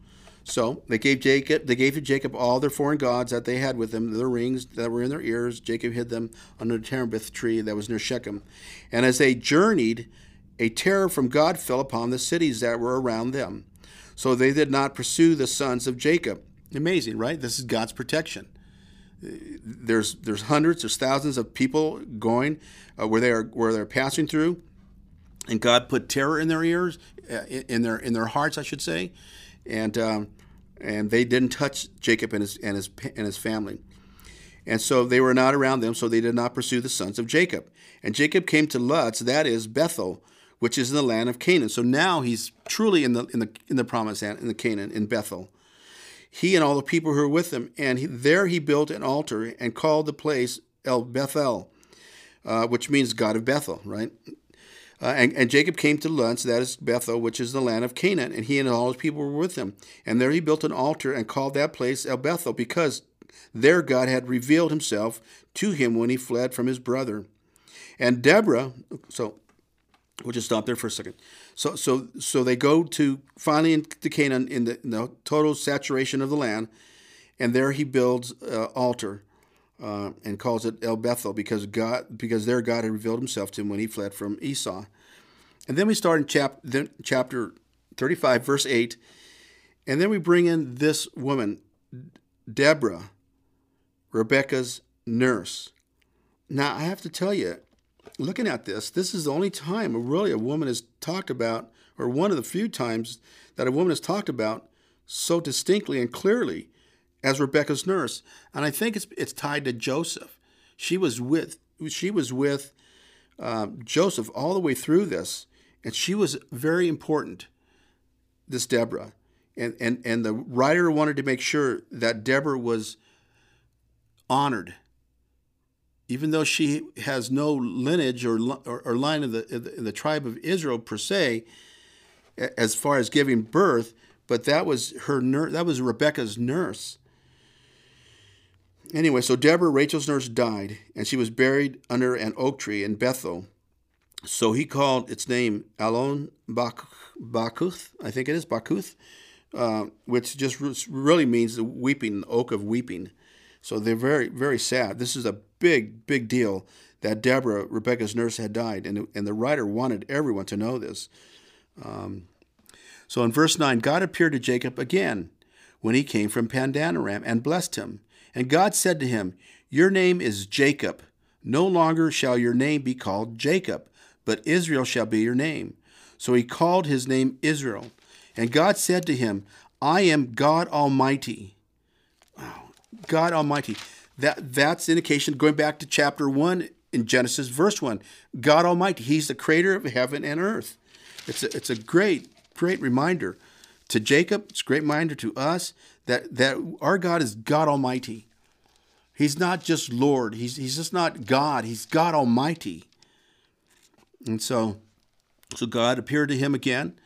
So they gave Jacob they gave to Jacob all their foreign gods that they had with them, their rings that were in their ears. Jacob hid them under the terebinth tree that was near Shechem. And as they journeyed, a terror from God fell upon the cities that were around them. So they did not pursue the sons of Jacob. Amazing, right? This is God's protection. There's there's hundreds, there's thousands of people going uh, where they are where they're passing through, and God put terror in their ears, uh, in their in their hearts, I should say, and um, and they didn't touch Jacob and his and his and his family. And so they were not around them, so they did not pursue the sons of Jacob. And Jacob came to Luz, that is Bethel, which is in the land of Canaan. So now he's truly in the in the in the promised land in the Canaan in Bethel. He and all the people who were with him, and he, there he built an altar and called the place El Bethel, uh, which means God of Bethel, right? Uh, and, and, Jacob came to Luz, that is Bethel, which is the land of Canaan, and he and all his people were with him. And there he built an altar and called that place El Bethel, because there God had revealed himself to him when he fled from his brother. And Deborah, so we'll just stop there for a second. So, so, so they go to finally into Canaan in the, in the total saturation of the land, and there he builds an altar uh, and calls it El Bethel because God because there God had revealed Himself to him when he fled from Esau. And then we start in chap- then, chapter 35, verse 8, and then we bring in this woman, Deborah, Rebecca's nurse. Now I have to tell you, looking at this, this is the only time really a woman is talked about, or one of the few times that a woman is talked about so distinctly and clearly as Rebecca's nurse, and I think it's it's tied to Joseph. She was with she was with uh, Joseph all the way through this, and she was very important. This Deborah, and and and the writer wanted to make sure that Deborah was honored, even though she has no lineage or or, or line of the, in the tribe of Israel per se, as far as giving birth. But that was her nurse. That was Rebecca's nurse. Anyway, so Deborah, Rachel's nurse, died, and she was buried under an oak tree in Bethel. So he called its name Alon Bakuth, I think it is Bakuth, uh, which just really means the weeping, oak of weeping. So they're very, very sad. This is a big, big deal that Deborah, Rebecca's nurse, had died, and, and the writer wanted everyone to know this. Um, so in verse 9, God appeared to Jacob again when he came from Paddan-aram and blessed him. And God said to him, Your name is Jacob. No longer shall your name be called Jacob, but Israel shall be your name. So he called his name Israel. And God said to him, I am God Almighty. Wow. God Almighty. That, that's indication going back to chapter 1 in Genesis, verse 1. God Almighty. He's the creator of heaven and earth. It's a, it's a great, great reminder to Jacob. It's a great reminder to us that, that our God is God Almighty. He's not just Lord. He's, he's just not God. He's God Almighty. And so, so God appeared to him again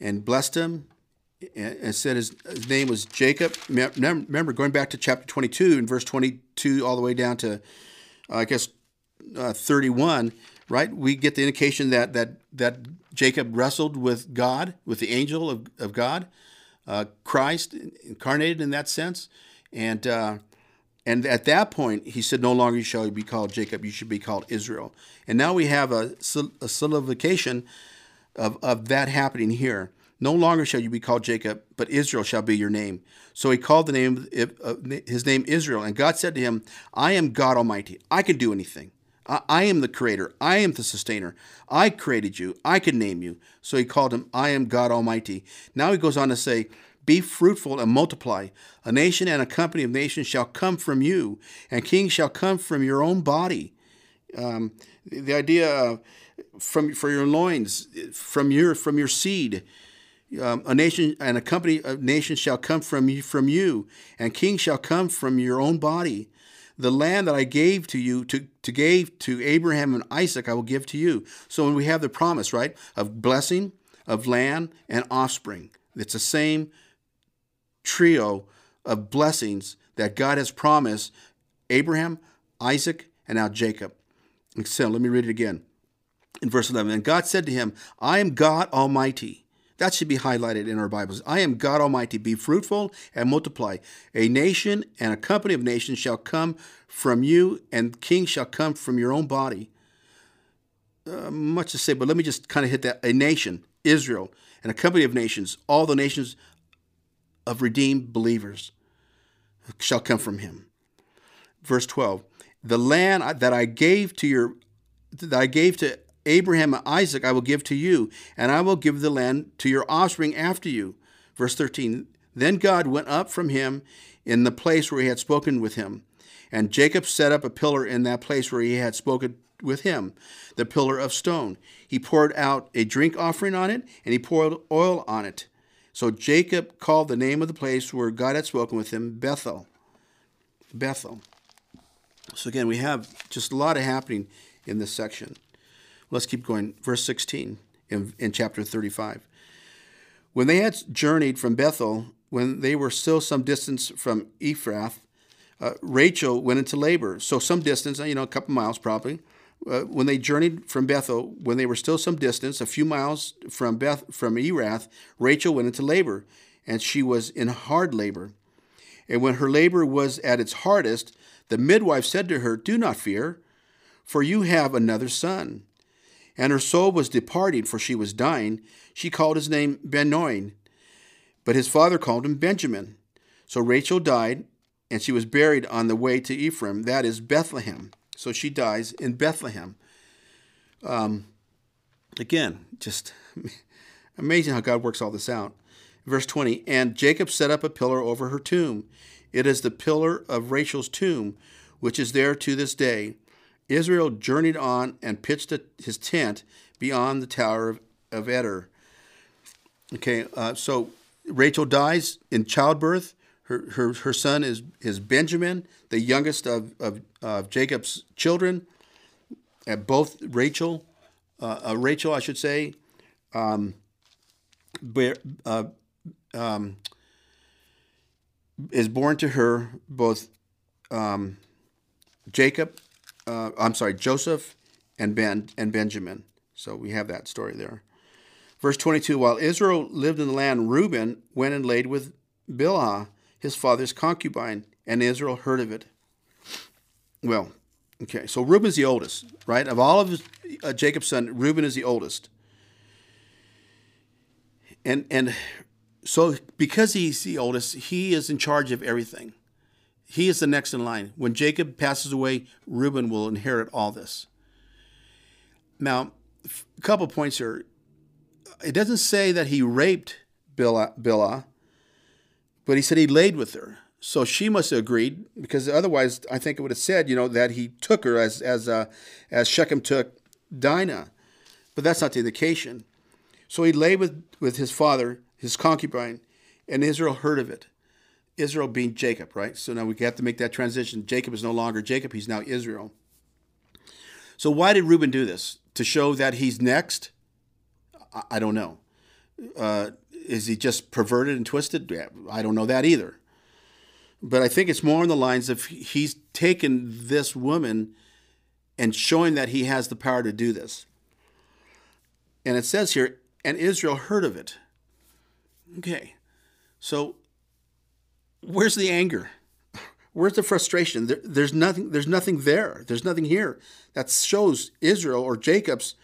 and blessed him and said his, his name was Jacob. Remember, going back to chapter 22 and verse 22 all the way down to, uh, I guess, uh, 31, right? We get the indication that that that Jacob wrestled with God, with the angel of, of God, uh, Christ incarnated in that sense, and uh, and at that point he said, "No longer shall you be called Jacob; you should be called Israel." And now we have a, a solidification of of that happening here. No longer shall you be called Jacob, but Israel shall be your name. So he called the name uh, his name Israel, and God said to him, "I am God Almighty. I can do anything." I, am the creator. I am the sustainer. I created you. I can name you. So he called him, I am God Almighty. Now he goes on to say, Be fruitful and multiply. A nation and a company of nations shall come from you, and kings shall come from your own body. Um, the idea from for your loins, from your from your seed. Um, a nation and a company of nations shall come from you, from you, and kings shall come from your own body the land that I gave to you to, to gave to Abraham and Isaac I will give to you. So when we have the promise, right, of blessing, of land and offspring, it's the same trio of blessings that God has promised Abraham, Isaac, and now Jacob. So let me read it again. In verse 11, and God said to him, I am God Almighty. That should be highlighted in our Bibles. I am God Almighty. Be fruitful and multiply. A nation and a company of nations shall come from you, and kings shall come from your own body. Uh, much to say, but let me just kind of hit that. A nation, Israel, and a company of nations, all the nations of redeemed believers shall come from him. Verse 12 The land that I gave to your that I gave to Abraham and Isaac I will give to you, and I will give the land to your offspring after you. Verse 13 Then God went up from him in the place where he had spoken with him. And Jacob set up a pillar in that place where he had spoken with him, the pillar of stone. He poured out a drink offering on it, and he poured oil on it. So Jacob called the name of the place where God had spoken with him Bethel. Bethel. So again, we have just a lot of happening in this section. Let's keep going. Verse 16 in, in chapter 35. When they had journeyed from Bethel, when they were still some distance from Ephrath, uh, Rachel went into labor. So some distance, you know, a couple miles probably. Uh, when they journeyed from Bethel, when they were still some distance, a few miles from Beth from Erath, Rachel went into labor, and she was in hard labor. And when her labor was at its hardest, the midwife said to her, "Do not fear, for you have another son." And her soul was departing, for she was dying, she called his name Ben-oni. But his father called him Benjamin. So Rachel died, and she was buried on the way to Ephraim, that is Bethlehem. So she dies in Bethlehem. Um, again, just amazing how God works all this out. Verse 20 And Jacob set up a pillar over her tomb It is the pillar of Rachel's tomb, which is there to this day. Israel journeyed on and pitched his tent beyond the tower of, of Eder. Okay, uh, so Rachel dies in childbirth. Her, her, her son is, is Benjamin, the youngest of, of, of Jacob's children. And both Rachel, uh, uh, Rachel, I should say, um, uh, um, is born to her both um, Jacob, uh, I'm sorry, Joseph and Ben and Benjamin. So we have that story there. Verse 22 While Israel lived in the land, Reuben went and laid with Bilhah, his father's concubine, and Israel heard of it. Well, okay, so Reuben's the oldest, right? Of all of his, uh, Jacob's son, Reuben is the oldest. And, and so because he's the oldest, he is in charge of everything. He is the next in line. When Jacob passes away, Reuben will inherit all this. Now, a couple points here. It doesn't say that he raped Bilhah, but he said he laid with her. So she must have agreed, because otherwise, I think it would have said, you know, that he took her as as uh, as Shechem took Dinah, but that's not the indication. So he lay with with his father, his concubine, and Israel heard of it. Israel being Jacob, right? So now we have to make that transition. Jacob is no longer Jacob, he's now Israel. So why did Reuben do this? To show that he's next? I, don't know. Uh, is he just perverted and twisted? I don't know that either. But I think it's more on the lines of he's taken this woman and showing that he has the power to do this. And it says here, and Israel heard of it. Okay. So where's the anger? Where's the frustration? There, there's nothing. There's nothing there. There's nothing here that shows Israel or Jacob's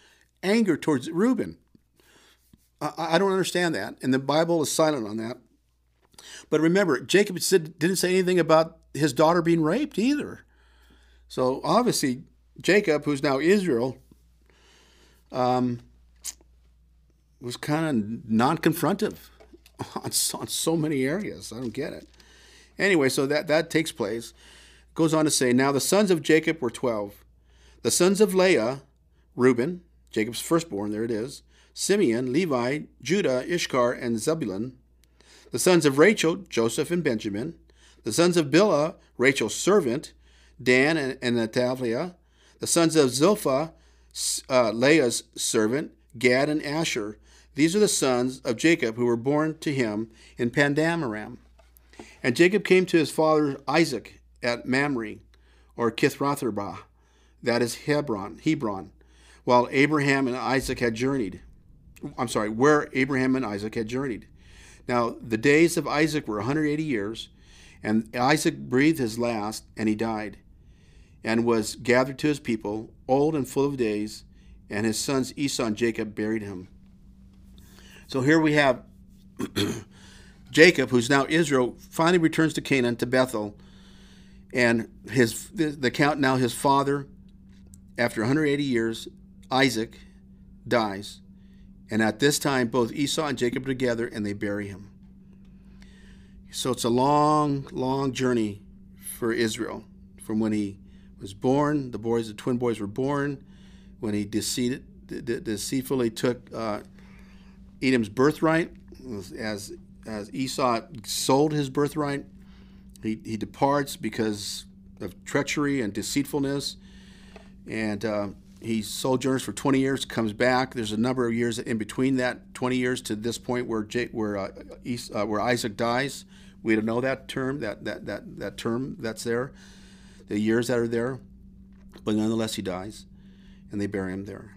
anger towards Reuben. I, I don't understand that, and the Bible is silent on that. But remember, Jacob said, didn't say anything about his daughter being raped either. So obviously, Jacob, who's now Israel, um, was kind of non-confrontive on, on so many areas. I don't get it. Anyway, so that, that takes place. Goes on to say, Now the sons of Jacob were 12. The sons of Leah, Reuben, Jacob's firstborn, there it is, Simeon, Levi, Judah, Issachar, and Zebulun. The sons of Rachel, Joseph and Benjamin. The sons of Bilhah, Rachel's servant, Dan and, and. The sons of Zilpah, uh, Leah's servant, Gad and Asher. These are the sons of Jacob who were born to him in Paddan-aram. And Jacob came to his father Isaac at Mamre, or Kiriath-arba, that is Hebron, Hebron, while Abraham and Isaac had journeyed. I'm sorry, where Abraham and Isaac had journeyed. Now, the days of Isaac were 180 years, and Isaac breathed his last, and he died, and was gathered to his people, old and full of days, and his sons Esau and Jacob buried him. So here we have Jacob, who's now Israel, finally returns to Canaan, to Bethel, and his the, count now his father, after 180 years, Isaac, dies, and at this time both Esau and Jacob are together, and they bury him. So it's a long, long journey for Israel from when he was born. The boys, the twin boys, were born when he deceived, deceitfully took uh, Edom's birthright as as Esau sold his birthright, he, he departs because of treachery and deceitfulness. And uh, he sojourns for 20 years, comes back. There's a number of years in between that 20 years to this point where where uh, uh, where Isaac dies. We don't know that term, that, that, that, that term that's there, the years that are there. But nonetheless, he dies, and they bury him there.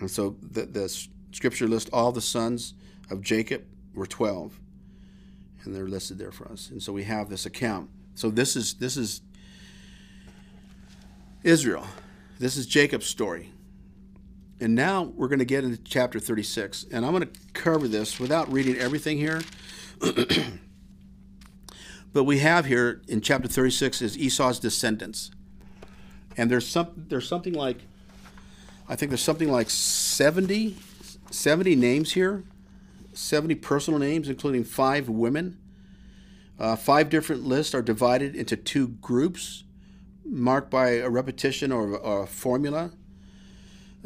And so the, the scripture lists all the sons of Jacob were 12 and they're listed there for us. And so we have this account. So this is this is israel. This is jacob's story. And now we're going to get into chapter 36 and i'm going to cover this without reading everything here. But we have here in chapter 36 is esau's descendants. And there's some there's something like i think there's something like 70 70 names here 70 personal names, including five women. Uh, five different lists are divided into two groups, marked by a repetition or, or a formula.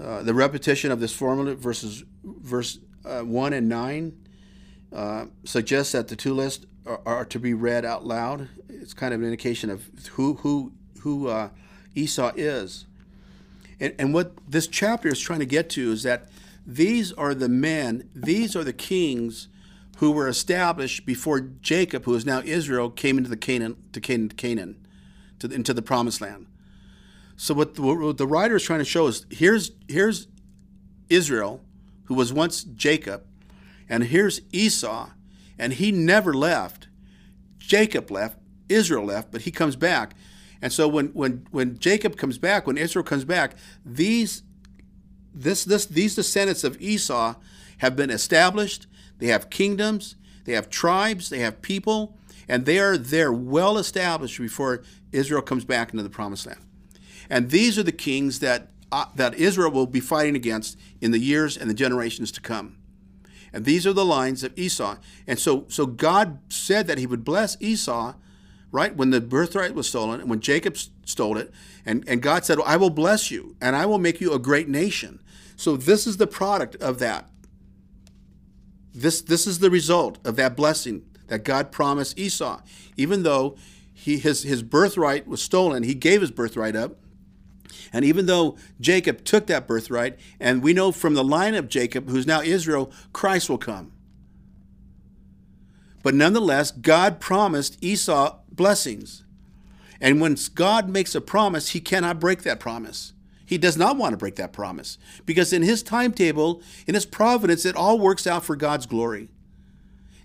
Uh, the repetition of this formula versus verse uh, 1 and 9 uh, suggests that the two lists are, are, to be read out loud. It's kind of an indication of who who who uh, Esau is. And, and what this chapter is trying to get to is that these are the men, these are the kings who were established before Jacob, who is now Israel, came into the Canaan to Canaan, Canaan to, into the promised land. So what the, what the writer is trying to show is here's here's Israel, who was once Jacob, and here's Esau, and he never left. Jacob left, Israel left, but he comes back. And so when when when Jacob comes back, when Israel comes back, these this this these descendants of Esau have been established. They have kingdoms, they have tribes, they have people, and they are there well established before Israel comes back into the promised land. And these are the kings that uh, that Israel will be fighting against in the years and the generations to come. And these are the lines of Esau. And so so God said that he would bless Esau right? When the birthright was stolen, and when Jacob stole it, and, and God said, I will bless you, and I will make you a great nation. So this is the product of that. This, this is the result of that blessing that God promised Esau. Even though he, his, his birthright was stolen, he gave his birthright up. And even though Jacob took that birthright, and we know from the line of Jacob, who's now Israel, Christ will come. But nonetheless, God promised Esau blessings. And when God makes a promise, he cannot break that promise. He does not want to break that promise because in his timetable, in his providence, it all works out for God's glory.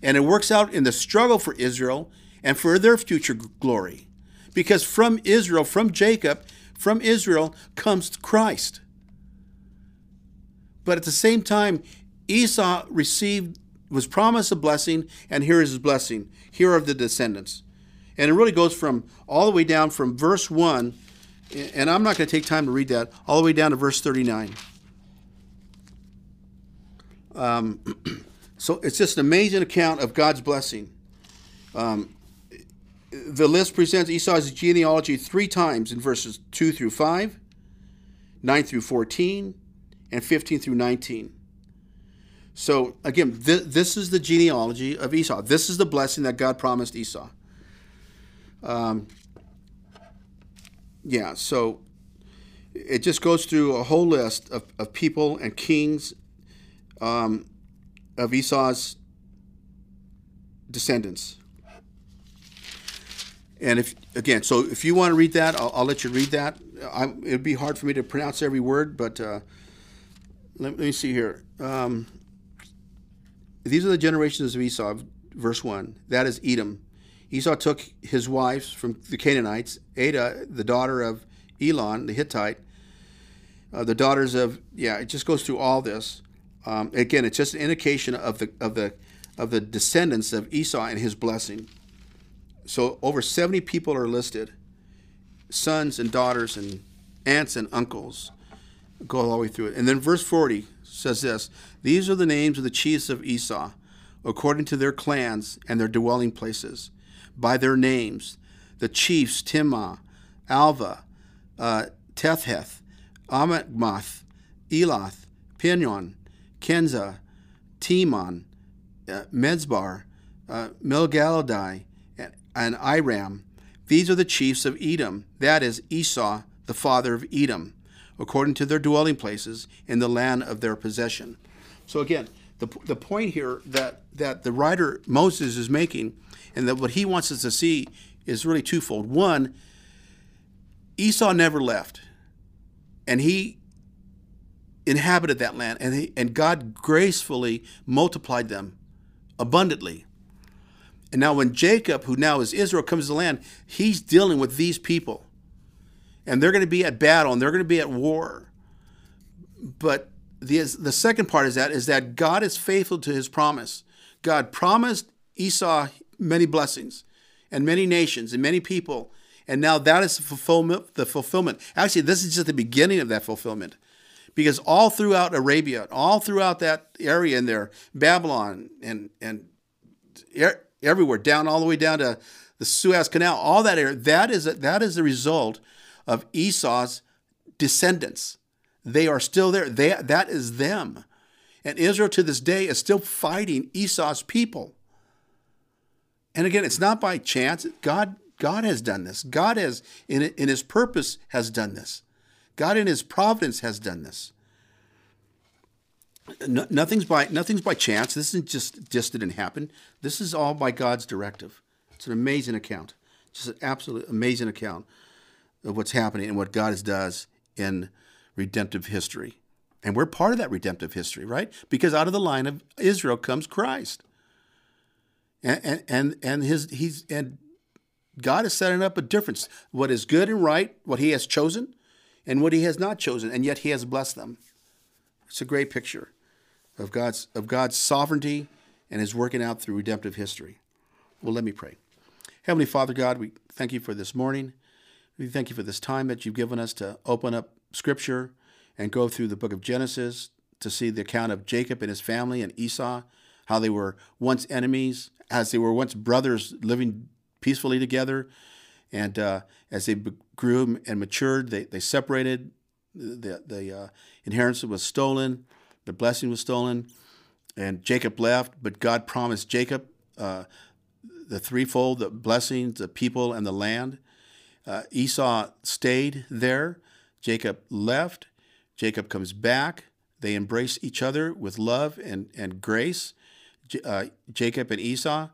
And it works out in the struggle for Israel and for their future glory. Because from Israel, from Jacob, from Israel comes Christ. But at the same time, Esau received was promised a blessing, and here is his blessing. Here are the descendants. And it really goes from all the way down from verse 1, and I'm not going to take time to read that, all the way down to verse 39. Um, so it's just an amazing account of God's blessing. Um, the list presents Esau's genealogy three times in verses 2 through 5, 9 through 14, and 15 through 19. So again, th- this is the genealogy of Esau. This is the blessing that God promised Esau. Um, yeah, so it just goes through a whole list of, of people and kings um, of Esau's descendants. And if again, so if you want to read that, I'll, I'll let you read that. I, it'd be hard for me to pronounce every word, but uh, let, let, me see here. Um, these are the generations of Esau, verse 1. That is Edom. Esau took his wives from the Canaanites, Adah, the daughter of Elon, the Hittite, uh, the daughters of, yeah, it just goes through all this. Um, again, it's just an indication of the, of, the, of the descendants of Esau and his blessing. So over 70 people are listed sons and daughters and aunts and uncles. Go all the way through it. And then verse 40 says this These are the names of the chiefs of Esau, according to their clans and their dwelling places, by their names the chiefs Timnah, Alvah, uh, Tetheth, Amakmath, Elath, Pinon, Kenaz, Timon, uh, Medzbar, uh, and, and Iram. These are the chiefs of Edom, that is Esau, the father of Edom according to their dwelling places in the land of their possession. So again, the, the point here that, that the writer Moses is making, and that what he wants us to see is really twofold. One, Esau never left, and he inhabited that land, and, he, and God gracefully multiplied them abundantly. And now, when Jacob, who now is Israel, comes to the land, he's dealing with these people and they're going to be at battle and they're going to be at war. But the, the second part is that is that God is faithful to his promise. God promised Esau many blessings and many nations and many people. And now that is the fulfillment, the fulfillment. Actually, this is just the beginning of that fulfillment. Because all throughout Arabia, all throughout that area in there, Babylon and, and everywhere, down all the way down to the Suez Canal, all that area. That is a, that is the result of Esau's descendants. They are still there. They, that is them. And Israel to this day is still fighting Esau's people. And again, it's not by chance. God, God has done this. God has, in, in his purpose, has done this. God in his providence has done this. No, nothing's by nothing's by chance. This isn't just just didn't happen. This is all by God's directive. It's an amazing account, just an absolute amazing account of what's happening and what God does in redemptive history. And we're part of that redemptive history, right? Because out of the line of Israel comes Christ. And and and, his he's and God is setting up a difference. What is good and right, what he has chosen, and what he has not chosen, and yet he has blessed them. It's a great picture of God's of God's sovereignty and his working out through redemptive history. Well, let me pray. Heavenly Father God, we thank you for this morning. We thank you for this time that you've given us to open up scripture and go through the book of Genesis to see the account of Jacob and his family and Esau, how they were once enemies, as they were once brothers living peacefully together. And uh, as they grew and matured, they, they separated. The, the uh, inheritance was stolen, the blessing was stolen, and Jacob left. But God promised Jacob uh, the threefold the blessings, the people, and the land. Uh, Esau stayed there. Jacob left. Jacob comes back. They embrace each other with love and, and grace. Uh, Jacob and Esau.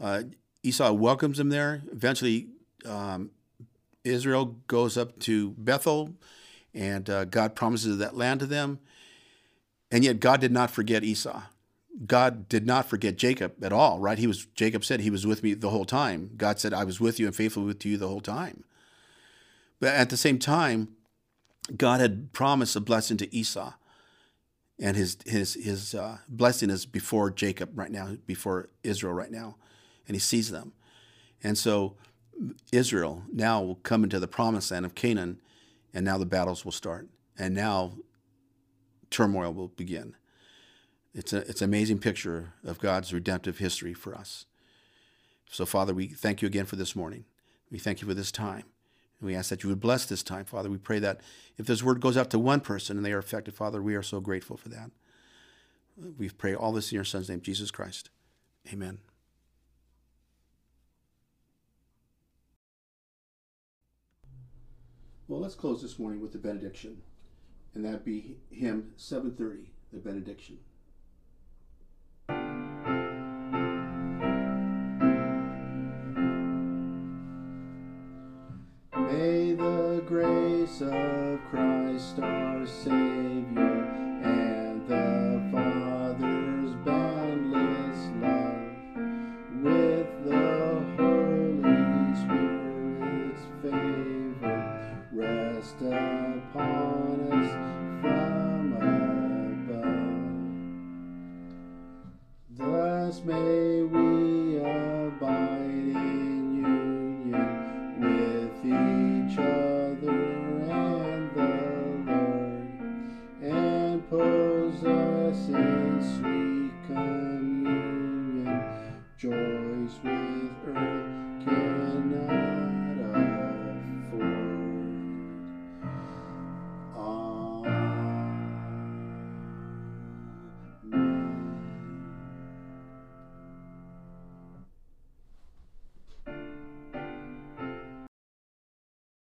Uh, Esau welcomes him there. Eventually, um, Israel goes up to Bethel, and uh, God promises that land to them. And yet, God did not forget Esau. God did not forget Jacob at all, right? He was Jacob said he was with me the whole time. God said, I was with you and faithful with you the whole time. But at the same time, God had promised a blessing to Esau, and his his his uh, blessing is before Jacob right now, before Israel right now, and he sees them, and so Israel now will come into the promised land of Canaan, and now the battles will start, and now turmoil will begin. It's a it's an amazing picture of God's redemptive history for us. So, Father, we thank you again for this morning. We thank you for this time. And we ask that you would bless this time, Father. We pray that if this word goes out to one person and they are affected, Father, we are so grateful for that. We pray all this in your Son's name, Jesus Christ. Amen. Well, let's close this morning with the benediction, and that be hymn 730, the benediction. Of Christ our Savior